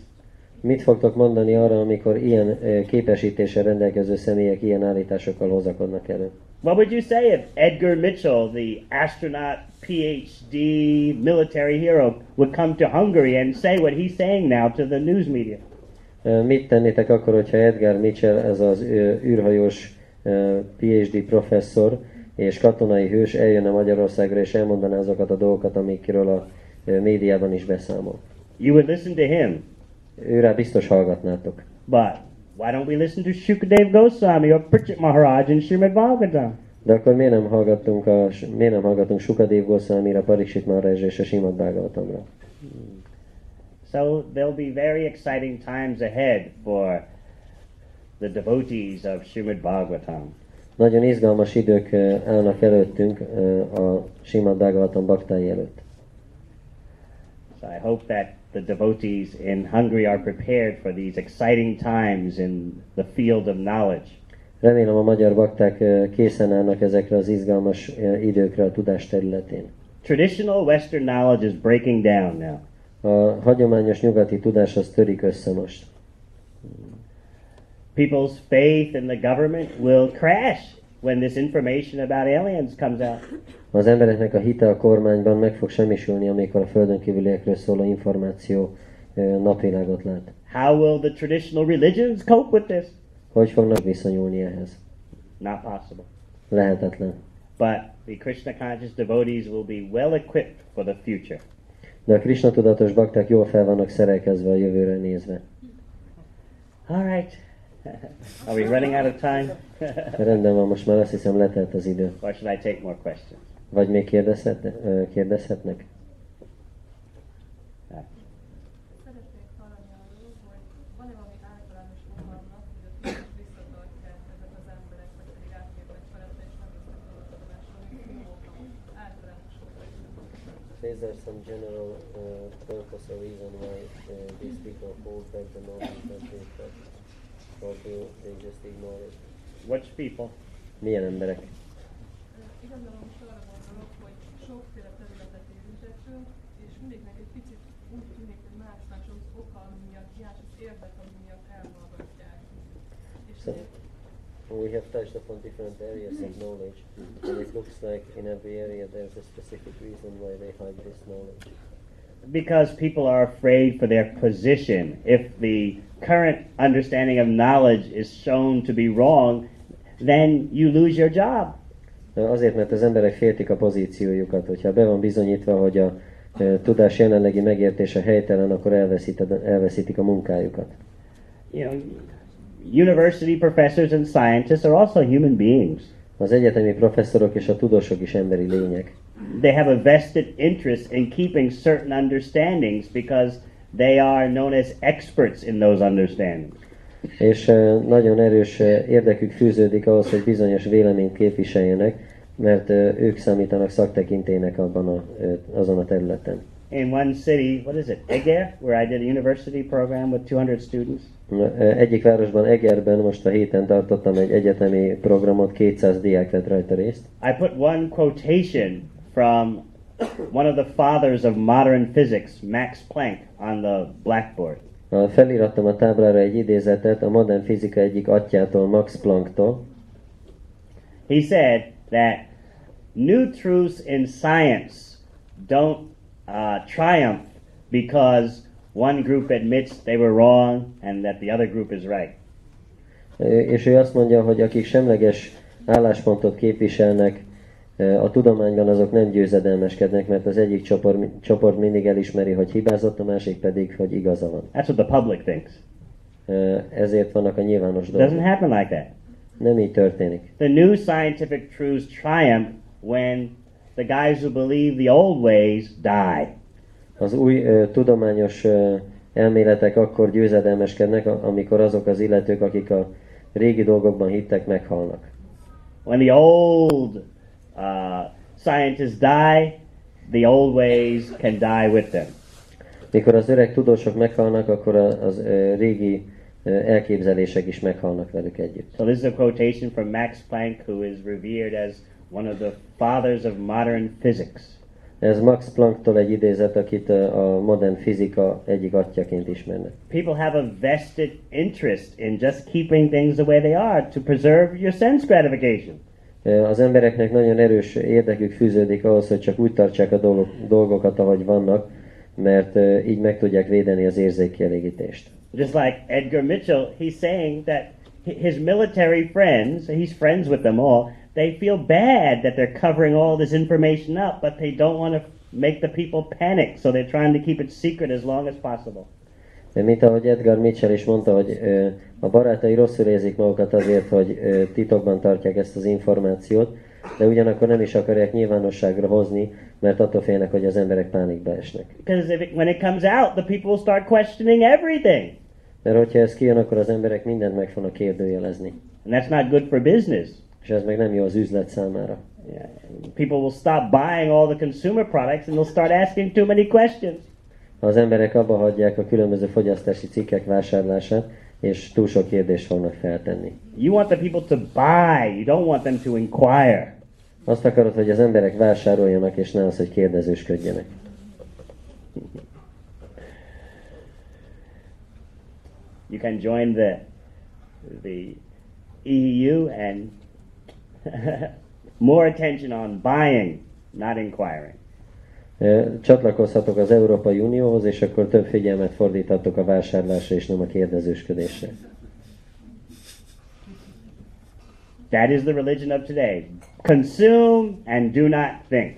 Mit fogtok mondani arra, amikor ilyen ö, képesítéssel rendelkező személyek ilyen állításokkal hozakodnak elő? What would you say if Edgar Mitchell, the astronaut, PhD, military hero, would come to Hungary and say what he's saying now to the news media? Mit tennétek akkor, hogyha Edgar Mitchell, ez az űrhajós PhD professzor és katonai hős eljönne Magyarországra és elmondaná azokat a dolgokat, amikről a médiában is beszámol? You would listen to him. Őrá biztos hallgatnátok. But why don't we listen to Shukadev Goswami or Pritchett Maharaj and Srimad Bhagavatam? De akkor miért nem hallgattunk, a, miért nem hallgatunk Sukadev Goswamira, Pariksit Maharaj és a Simad Bhagavatamra? So there'll be very exciting times ahead for the devotees of Srimad Bhagavatam. Nagyon izgalmas idők ö, állnak előttünk ö, a Simad Bhagavatam baktái előtt. So I hope that the devotees in Hungary are prepared for these exciting times in the field of knowledge. Remélem a magyar bakták ö, készen állnak ezekre az izgalmas időkre a tudás területén. Traditional Western knowledge is breaking down now. A hagyományos nyugati tudás az törik össze most. People's faith in the government will crash when this information about aliens comes out. Az embereknek a hite a kormányban meg fog semmisülni, amikor a földön kívüliekről szóló információ napvilágot lát. How will the traditional religions cope with this? Hogy fognak viszonyulni ehhez? Not possible. Lehetetlen. But the Krishna conscious devotees will be well equipped for the future. De a Krishna tudatos bakták jól fel vannak szerelkezve a jövőre nézve. All right. Are we running out of time? Rendben van, most már azt hiszem letelt az idő. or should I take more questions? Vagy még kérdezhet, kérdezhetnek? Is. There some general uh, purpose or reason why uh, these people hold back the knowledge that they got? Or they just ignore it? Which people? Milyen emberek? Igazából most arra gondolok, hogy sokféle területet érintettünk, és mindegyiknek egy picit úgy tűnik, hogy más más az oka, ami miatt, más az érdek, ami miatt elhallgatják. És So, we have touched upon different areas of knowledge, and it looks like in every area there's a specific reason why they hide this knowledge. Because people are afraid for their position. If the current understanding of knowledge is shown to be wrong, then you lose your job. Azért, mert az emberek féltik a pozíciójukat. Hogyha be van bizonyítva, hogy a e, tudás jelenlegi megértése helytelen, akkor elveszíted- elveszítik a munkájukat. You know, university professors and scientists are also human beings. Az egyetemi professzorok és a tudósok is emberi lények. They have a vested interest in keeping certain understandings because they are known as experts in those understandings. És e, nagyon erős e, érdekük fűződik ahhoz, hogy bizonyos véleményt képviseljenek, mert e, ők számítanak szaktekintének abban a, azon a területen. In one city, what is it, Eger, where I did a university program with 200 students. Egyik városban, Egerben most a héten tartottam egy egyetemi programot, 200 diák vett rajta részt. I put one quotation from one of the fathers of modern physics, Max Planck, on the blackboard. Felirattam a táblára egy idézetet a modern fizika egyik atyától, Max Plancktól. He said that new truths in science don't uh, triumph because one group admits they were wrong and that the other group is right. És ő azt mondja, hogy akik semleges álláspontot képviselnek a tudományban, azok nem győzedelmeskednek, mert az egyik csoport, csoport mindig elismeri, hogy hibázott, a másik pedig, hogy igaza van. That's what the public thinks. Ezért vannak a nyilvános It doesn't dolgok. happen like that. Nem így történik. The new scientific truths triumph when the guys who believe the old ways die. Az új ö, tudományos ö, elméletek akkor győzedelmeskednek, amikor azok az illetők, akik a régi dolgokban hittek, meghalnak. When the old uh, scientists die, the old ways can die with them. Mikor az öreg tudósok meghalnak, akkor az régi ö, elképzelések is meghalnak velük együtt. So this is a quotation from Max Planck, who is revered as one of the fathers of modern physics. Ez Max Plancktól egy idézet, akit a modern fizika egyik atyaként ismernek. People have a vested interest in just keeping things the way they are to preserve your sense gratification. Az embereknek nagyon erős érdekük fűződik ahhoz, hogy csak úgy tartsák a dolgok, dolgokat, ahogy vannak, mert így meg tudják védeni az érzékkielégítést. Just like Edgar Mitchell, he's saying that hi- his military friends, he's friends with them all, they feel bad that they're covering all this information up, but they don't want to make the people panic, so they're trying to keep it secret as long as possible. De Mint ahogy Edgar Mitchell is mondta, hogy a barátai rosszul érzik magukat azért, hogy titokban tartják ezt az információt, de ugyanakkor nem is akarják nyilvánosságra hozni, mert attól félnek, hogy az emberek pánikba esnek. Because if it, when it comes out, the people will start questioning everything. Mert hogyha ez kijön, akkor az emberek mindent meg fognak kérdőjelezni. And that's not good for business. És ez meg nem jó az üzlet számára. Yeah. People will stop buying all the consumer products and they'll start asking too many questions. Ha az emberek abba hagyják a különböző fogyasztási cikkek vásárlását, és túl sok kérdést fognak feltenni. You want the people to buy, you don't want them to inquire. Azt akarod, hogy az emberek vásároljanak, és ne az, hogy kérdezősködjenek. You can join the the EU and more attention on buying, not inquiring. Csatlakozhatok az Európai Unióhoz, és akkor több figyelmet fordíthatok a vásárlásra, és nem a kérdezősködésre. That is the religion of today. Consume and do not think.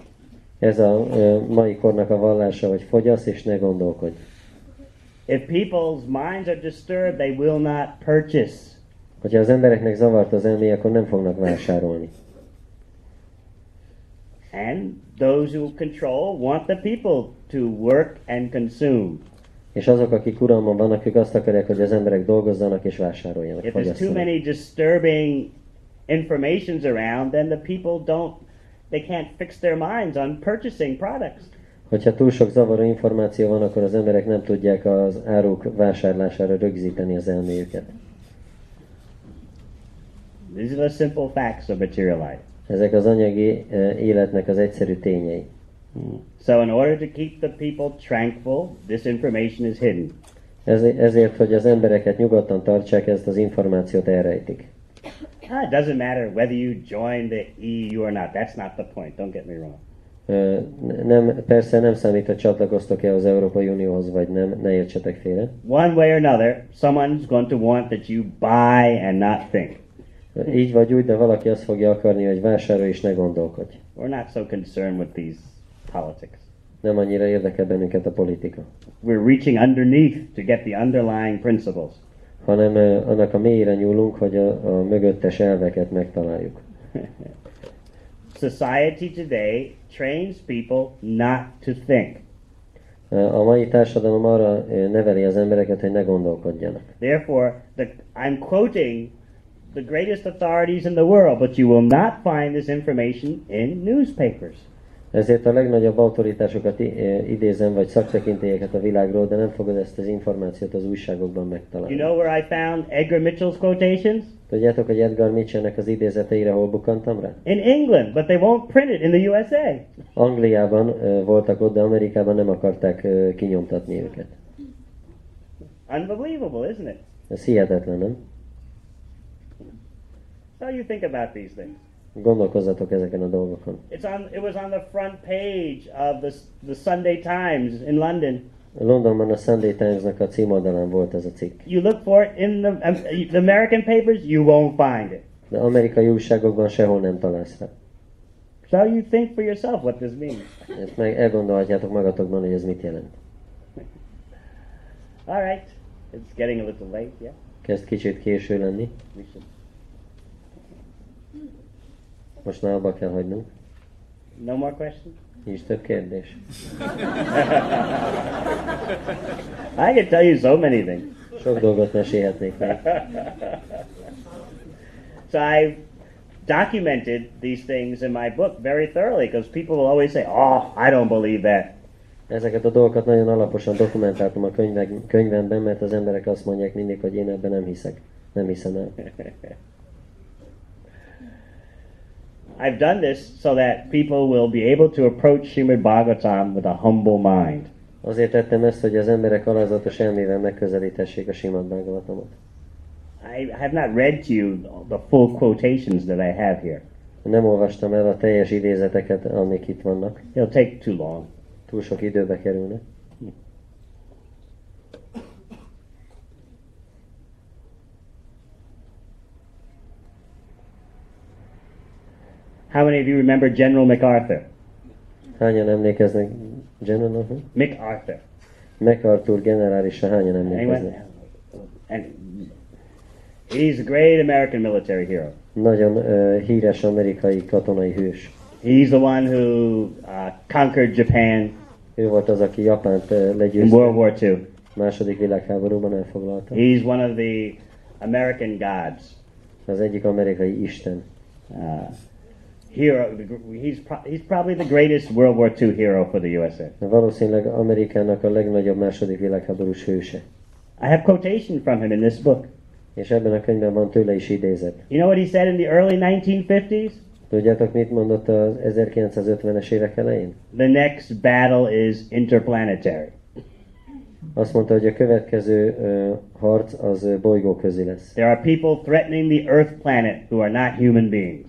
Ez a mai kornak a vallása, hogy fogyasz, és ne gondolkodj. If people's minds are disturbed, they will not purchase. Hogyha az embereknek zavart az elmé, akkor nem fognak vásárolni. And those who control want the people to work and consume. És azok, akik uralman vannak, ők azt akarják, hogy az emberek dolgozzanak és vásároljanak, If there's too many disturbing informations around, then the people don't, they can't fix their minds on purchasing products. Hogyha túl sok zavaró információ van, akkor az emberek nem tudják az áruk vásárlására rögzíteni az elméjüket. These are the simple facts of material life. Ezek az anyagi életnek az egyszerű tényei. So, in order to keep the people tranquil, this information is hidden. Ez, ezért, hogy az embereket nyugodtan tartsák, ezt az információt elrejtik. Ah, it doesn't matter whether you join the EU or not. That's not the point. Don't get me wrong. Nem, persze nem számít, hogy csatlakoztok-e az Európai Unióhoz, vagy nem, ne értsetek félre. One way or another, someone's going to want that you buy and not think. Így vagy úgy, de valaki azt fogja akarni, hogy vásárolj és ne gondolkodj. We're not so concerned with these politics. Nem annyira érdekel bennünket a politika, We're reaching underneath to get the underlying principles. hanem ö, annak a mélyére nyúlunk, hogy a, a mögöttes elveket megtaláljuk. Society today trains people not to think. A mai társadalom arra neveli az embereket, hogy ne gondolkodjanak. Therefore, the, I'm quoting the greatest authorities in the world, but you will not find this information in newspapers. Ezért a legnagyobb autoritásokat ö, idézem, vagy szaktekintélyeket a világról, de nem fogod ezt az információt az újságokban megtalálni. You know where I found Edgar Mitchell's quotations? Tudjátok, hogy Edgar Mitchellnek az idézeteire hol bukkantam rá? In England, but they won't print it in the USA. Angliában ö, voltak ott, de Amerikában nem akarták ö, kinyomtatni őket. Unbelievable, isn't it? Ez hihetetlen, nem? So you think about these things. Gondolkozzatok ezeken a dolgokon. It's on. It was on the front page of the the Sunday Times in London. Londonban a Sunday Times-nak a címoldalán volt ez a cikk. You look for it in the, um, the American papers, you won't find it. De amerikai újságokban sehol nem találsz rá. So you think for yourself what this means. Ezt meg elgondolhatjátok magatokban, hogy ez mit jelent. All right, it's getting a little late. Yeah, Kezd kicsit késő lenni. we should. Most már abba kell hagynunk. No more questions? Nincs több kérdés. I can tell you so many things. Sok dolgot mesélhetnék még. So I documented these things in my book very thoroughly because people will always say, "Oh, I don't believe that." Ezeket a dolgokat nagyon alaposan dokumentáltam a könyvek, könyvemben, mert az emberek azt mondják mindig, hogy én ebben nem hiszek. Nem hiszem el. I've done this so that people will be able to approach Srimad Bhagavatam with a humble mind. Azért tettem ezt, hogy az emberek alázatos elmével megközelítessék a Simad Bhagavatamot. I have not read to you the full quotations that I have here. Nem olvastam el a teljes idézeteket, amik itt vannak. It'll take too long. Túl sok időbe kerülne. How many of you remember General MacArthur? Hányan emlékeznek General? MacArthur. MacArthur generálisra hányan emlékeznek? And he's a great American military hero. Nagyon uh, híres amerikai katonai hős. He's the one who uh, conquered Japan Ő volt az, aki Japánt uh, in World legyőzte. War II. Második világháborúban elfoglalta. He's one of the American gods. Az egyik amerikai isten. Uh, hero. He's pro- he's probably the greatest World War II hero for the USA. Valószínűleg Amerikának a legnagyobb második világháborús hőse. I have quotation from him in this book. És ebben a könyvben van tőle is idézet. You know what he said in the early 1950s? Tudjátok, mit mondott az 1950-es évek elején? The next battle is interplanetary. Azt mondta, hogy a következő ö, harc az ö, bolygóközi lesz. There are people threatening the Earth planet who are not human beings.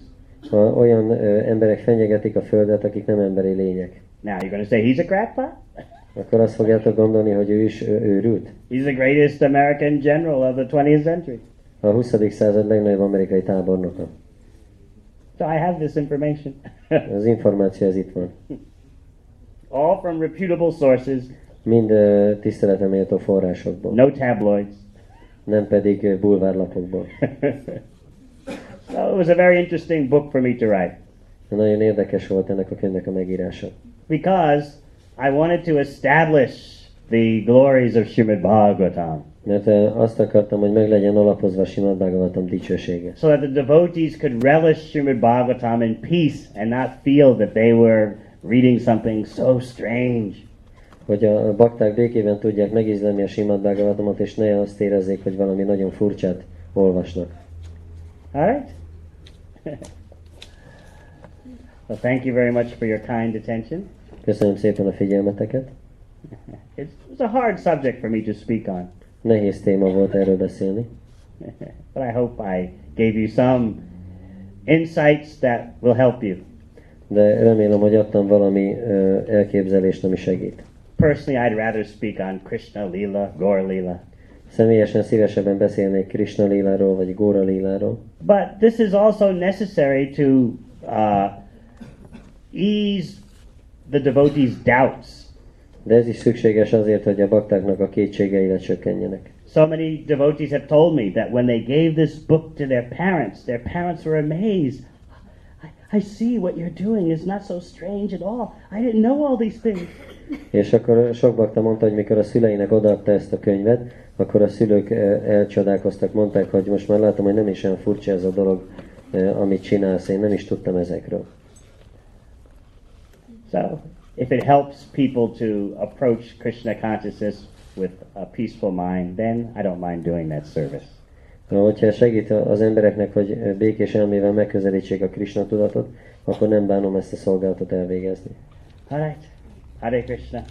Ha olyan ö, emberek fenyegetik a Földet, akik nem emberi lények, Now you're going to say he's a crackpot? akkor azt fogjátok gondolni, hogy ő is ö, őrült. He's the greatest American general of the 20th century. A 20. század legnagyobb amerikai tábornoka. So I have this information. Az információ ez itt van. All from reputable sources, Mind ö, tiszteletem méltó forrásokból, no tabloids. nem pedig ö, bulvárlapokból. so it was a very interesting book for me to write Nagyon érdekes volt ennek a könyvnek a megírása. because I wanted to establish the glories of Srimad Bhagavatam Mert ö, azt akartam, hogy meg legyen alapozva Simad Bhagavatam dicsősége. so that the devotees could relish Srimad Bhagavatam in peace and not feel that they were reading something so strange. Hogy a bakták békében tudják megízlelni a Simad Bhagavatamot, és ne azt érezzék, hogy valami nagyon furcsát olvasnak. All right? Well, thank you very much for your kind attention. Köszönöm szépen a figyelmeteket. It's, it's a hard subject for me to speak on, Nehéz téma volt erről beszélni, but I hope I gave you some insights that will help you. de remélem, hogy adtam valami ö, elképzelést, ami segít. Personally, I'd rather speak on Krishna Lila, Gaur Lila. Személyesen szívesebben beszélnék Krishna Liláról, vagy Góra Liláról, But this is also necessary to uh, ease the devotees' doubts. de ez is szükséges azért, hogy a baktáknak a kétségei lecsökkenjenek. So many devotees have told me that when they gave this book to their parents, their parents were amazed. I, I see what you're doing is not so strange at all. I didn't know all these things. És akkor sok bakta mondta, hogy mikor a szüleinek odaadta ezt a könyvet, akkor a szülők eh, elcsodálkoztak, mondták, hogy most már látom, hogy nem is olyan furcsa ez a dolog, eh, amit csinálsz, én nem is tudtam ezekről. So, if it helps people to approach Krishna consciousness with a peaceful mind, then I don't mind doing that service. Na, Hogyha segít az embereknek, hogy békés elmével megközelítsék a Krishna tudatot, akkor nem bánom ezt a szolgálatot elvégezni. All right. Hare Krishna.